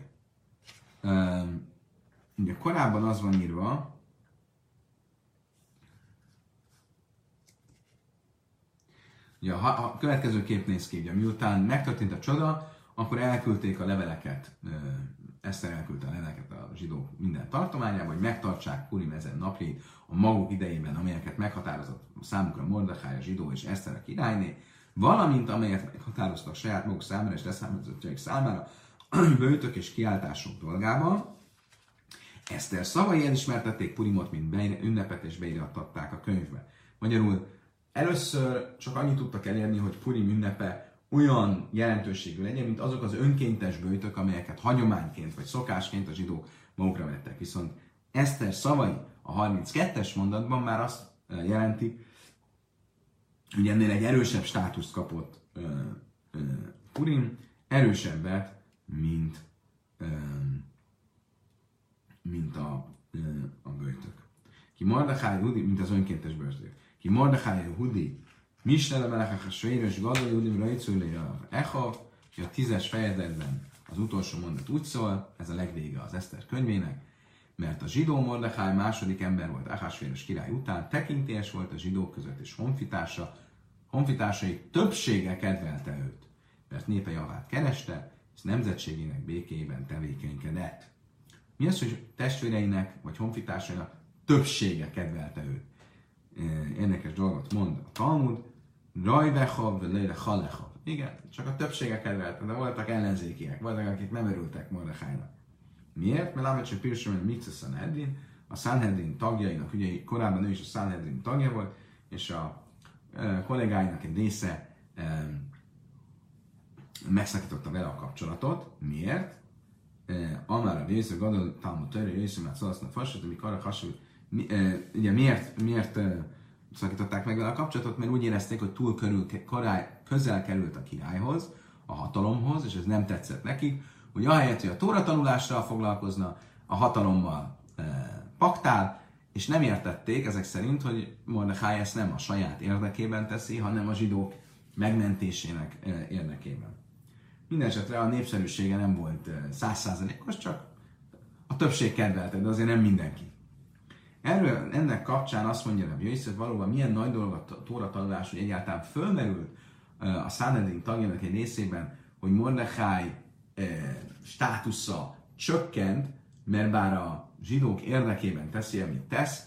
Um, ugye korábban az van írva, Ugye a, a következő kép néz ki, ugye miután megtörtént a csoda, akkor elküldték a leveleket, Eszter elküldte a leveleket a zsidók minden tartományába, hogy megtartsák Purim ezen napjait a maguk idejében, amelyeket meghatározott számukra Mordechai a zsidó és Eszter a királyné, valamint amelyet meghatároztak saját maguk számára és leszámítottjaik számára, [clears throat] bőtök és kiáltások dolgában. Eszter szavai elismertették Purimot, mint beire, ünnepet és beirattatták a könyvbe. Magyarul először csak annyit tudtak elérni, hogy Purim ünnepe olyan jelentőségű legyen, mint azok az önkéntes bőtök, amelyeket hagyományként vagy szokásként a zsidók magukra vettek. Viszont Eszter szavai a 32-es mondatban már azt jelenti, ugye ennél egy erősebb státuszt kapott uh, uh, Purim, erősebbet, mint, uh, mint a, uh, a bőtök. Ki Mordechai Hudi, mint az önkéntes bőtök. Ki Mordechai Hudi, Misnele Melechach a Svéres Gadol Judim Rajcúlé Echa, a tízes fejezetben az utolsó mondat úgy szól, ez a legvége az Eszter könyvének, mert a zsidó Mordechai második ember volt Ahasvéros király után, tekintélyes volt a zsidók között és honfitársa, honfitársai többsége kedvelte őt, mert népe javát kereste, és nemzetségének békében tevékenykedett. Mi az, hogy testvéreinek vagy honfitársainak többsége kedvelte őt? Érdekes dolgot mond a Talmud, Rajvechav, Leile Halechav. Igen, csak a többsége kedvelte, de voltak ellenzékiek, voltak, akik nem örültek Mordechainak. Miért? Mert Lámet Pirsum, hogy Mitzvah Sanhedrin, a Sanhedrin tagjainak, ugye korábban ő is a Sanhedrin tagja volt, és a e, kollégáinak egy része e, megszakította vele a kapcsolatot. Miért? E, Amár a része, Gadol, Talmud Törő, része, mert szólaszna fasot, amik arra hasonló, mi, e, ugye miért, miért e, szakították meg vele a kapcsolatot, mert úgy érezték, hogy túl körül, korály, közel került a királyhoz, a hatalomhoz, és ez nem tetszett nekik, hogy ahelyett, hogy a tóra tanulással foglalkozna, a hatalommal e, paktál, és nem értették ezek szerint, hogy Mordechai ezt nem a saját érdekében teszi, hanem a zsidók megmentésének e, érdekében. Mindenesetre a népszerűsége nem volt százszázalékos, csak a többség kedvelte, de azért nem mindenki. Erről, ennek kapcsán azt mondja hogy Jöjszöv, valóban milyen nagy dolog a tóra tanulás, hogy egyáltalán fölmerült a Sanhedrin tagjának egy részében, hogy Mordechai státusza csökkent, mert bár a zsidók érdekében teszi, amit tesz,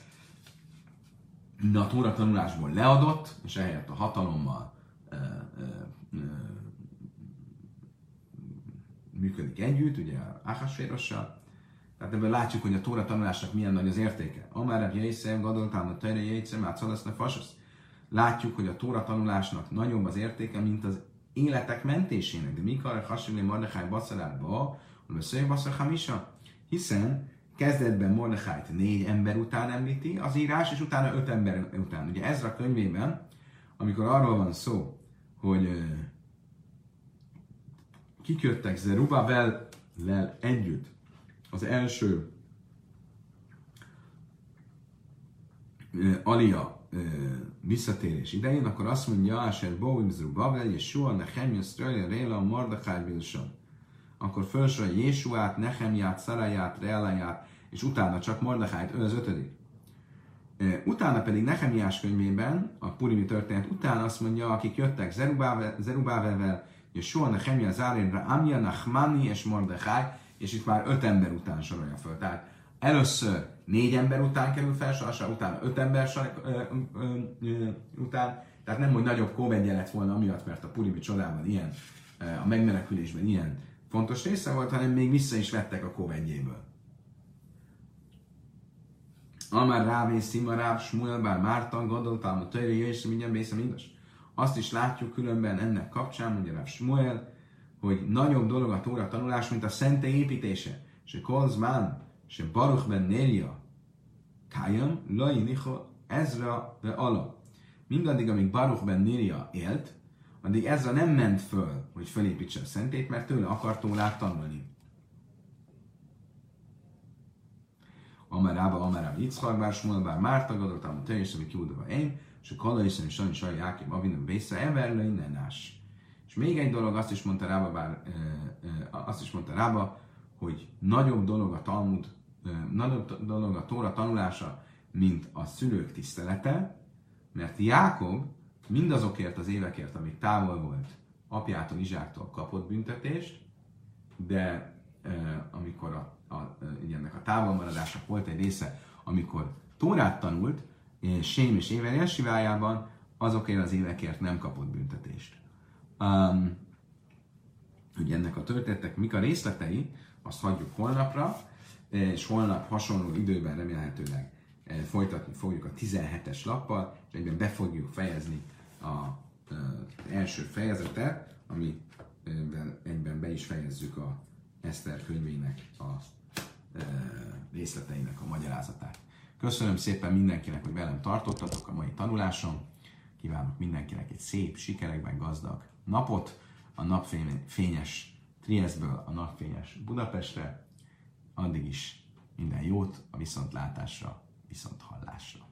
de a tóra tanulásból leadott, és ehelyett a hatalommal működik együtt, ugye Áhasvérossal, tehát ebből látjuk, hogy a Tóra tanulásnak milyen nagy az értéke. Amár Jaiszem, Gadoltám, a Tere Jaiszem, át Szadaszna Fasasz. Látjuk, hogy a Tóra tanulásnak nagyobb az értéke, mint az életek mentésének. De mikor hasonló Mordechai Basszalába, hogy Basszar Hamisa? Hiszen kezdetben Mordechájt négy ember után említi az írás, és utána öt ember után. Ugye Ezra könyvében, amikor arról van szó, hogy kiköttek Zerubbabel együtt az első Alia visszatérés idején, akkor azt mondja, Asher Boim Zerubbabel, Yeshua, Nehemia, Sztröja, Réla, Mordechai, Bilson. Akkor felsorolja Jésuát, Nehemiát, Szaraját, Réláját, és utána csak Mordechájt, ő az ötödik. Utána pedig Nehemiás könyvében, a Purimi történet után azt mondja, akik jöttek Zerubávelvel, Yeshua, Nehemia, Zárénra, Amia, Nachmani és Mordechai, és itt már öt ember után sorolja föl. Tehát először négy ember után kerül fel, utána öt ember ö, ö, ö, után, tehát nem, hogy nagyobb kóvegye lett volna amiatt, mert a Purimi csodában ilyen, a megmenekülésben ilyen fontos része volt, hanem még vissza is vettek a kóvegyéből. Amár Rávé, Szimaráv, Smuel, bár Márta, gondoltam, a Töjre, Jöjjön, mindjárt Bészem, mindas. Azt is látjuk különben ennek kapcsán, mondja Ráv Smuel, hogy nagyobb dolog a Tóra tanulás, mint a szentély építése. Se Kolzmán, se Baruch ben Nélia, Kájam, Lai Nicho, Ezra ve Ala. Mindaddig, amíg Baruch ben Nélia élt, addig Ezra nem ment föl, hogy felépítse a szentét, mert tőle akart Tórát tanulni. Amarába, Amarába, Yitzchak, bár Smuel, bár Márta, Gadotám, teljesen, ami kiúdva én, és a Kala és Sajn, Sajn, Jákib, Avinam, Vésze, Everlei, Nenás. És még egy dolog, azt is mondta Rába, bár, azt is mondta Rába, hogy nagyobb dolog a Talmud, nagyobb dolog a Tóra tanulása, mint a szülők tisztelete, mert Jákob mindazokért az évekért, amíg távol volt apjától, Izsáktól kapott büntetést, de amikor a, a, ennek a távolmaradásnak volt egy része, amikor Tórát tanult, és Sém és Éver azokért az évekért nem kapott büntetést. Um, hogy ennek a történetek mik a részletei, azt hagyjuk holnapra, és holnap hasonló időben remélhetőleg eh, folytatni fogjuk a 17-es lappal, és egyben be fogjuk fejezni a, az első fejezetet, amiben egyben be is fejezzük a Eszter könyvének a részleteinek a magyarázatát. Köszönöm szépen mindenkinek, hogy velem tartottatok a mai tanuláson. Kívánok mindenkinek egy szép, sikerekben gazdag napot, a napfényes Trieszből a napfényes Budapestre. Addig is minden jót a viszontlátásra, viszont hallásra.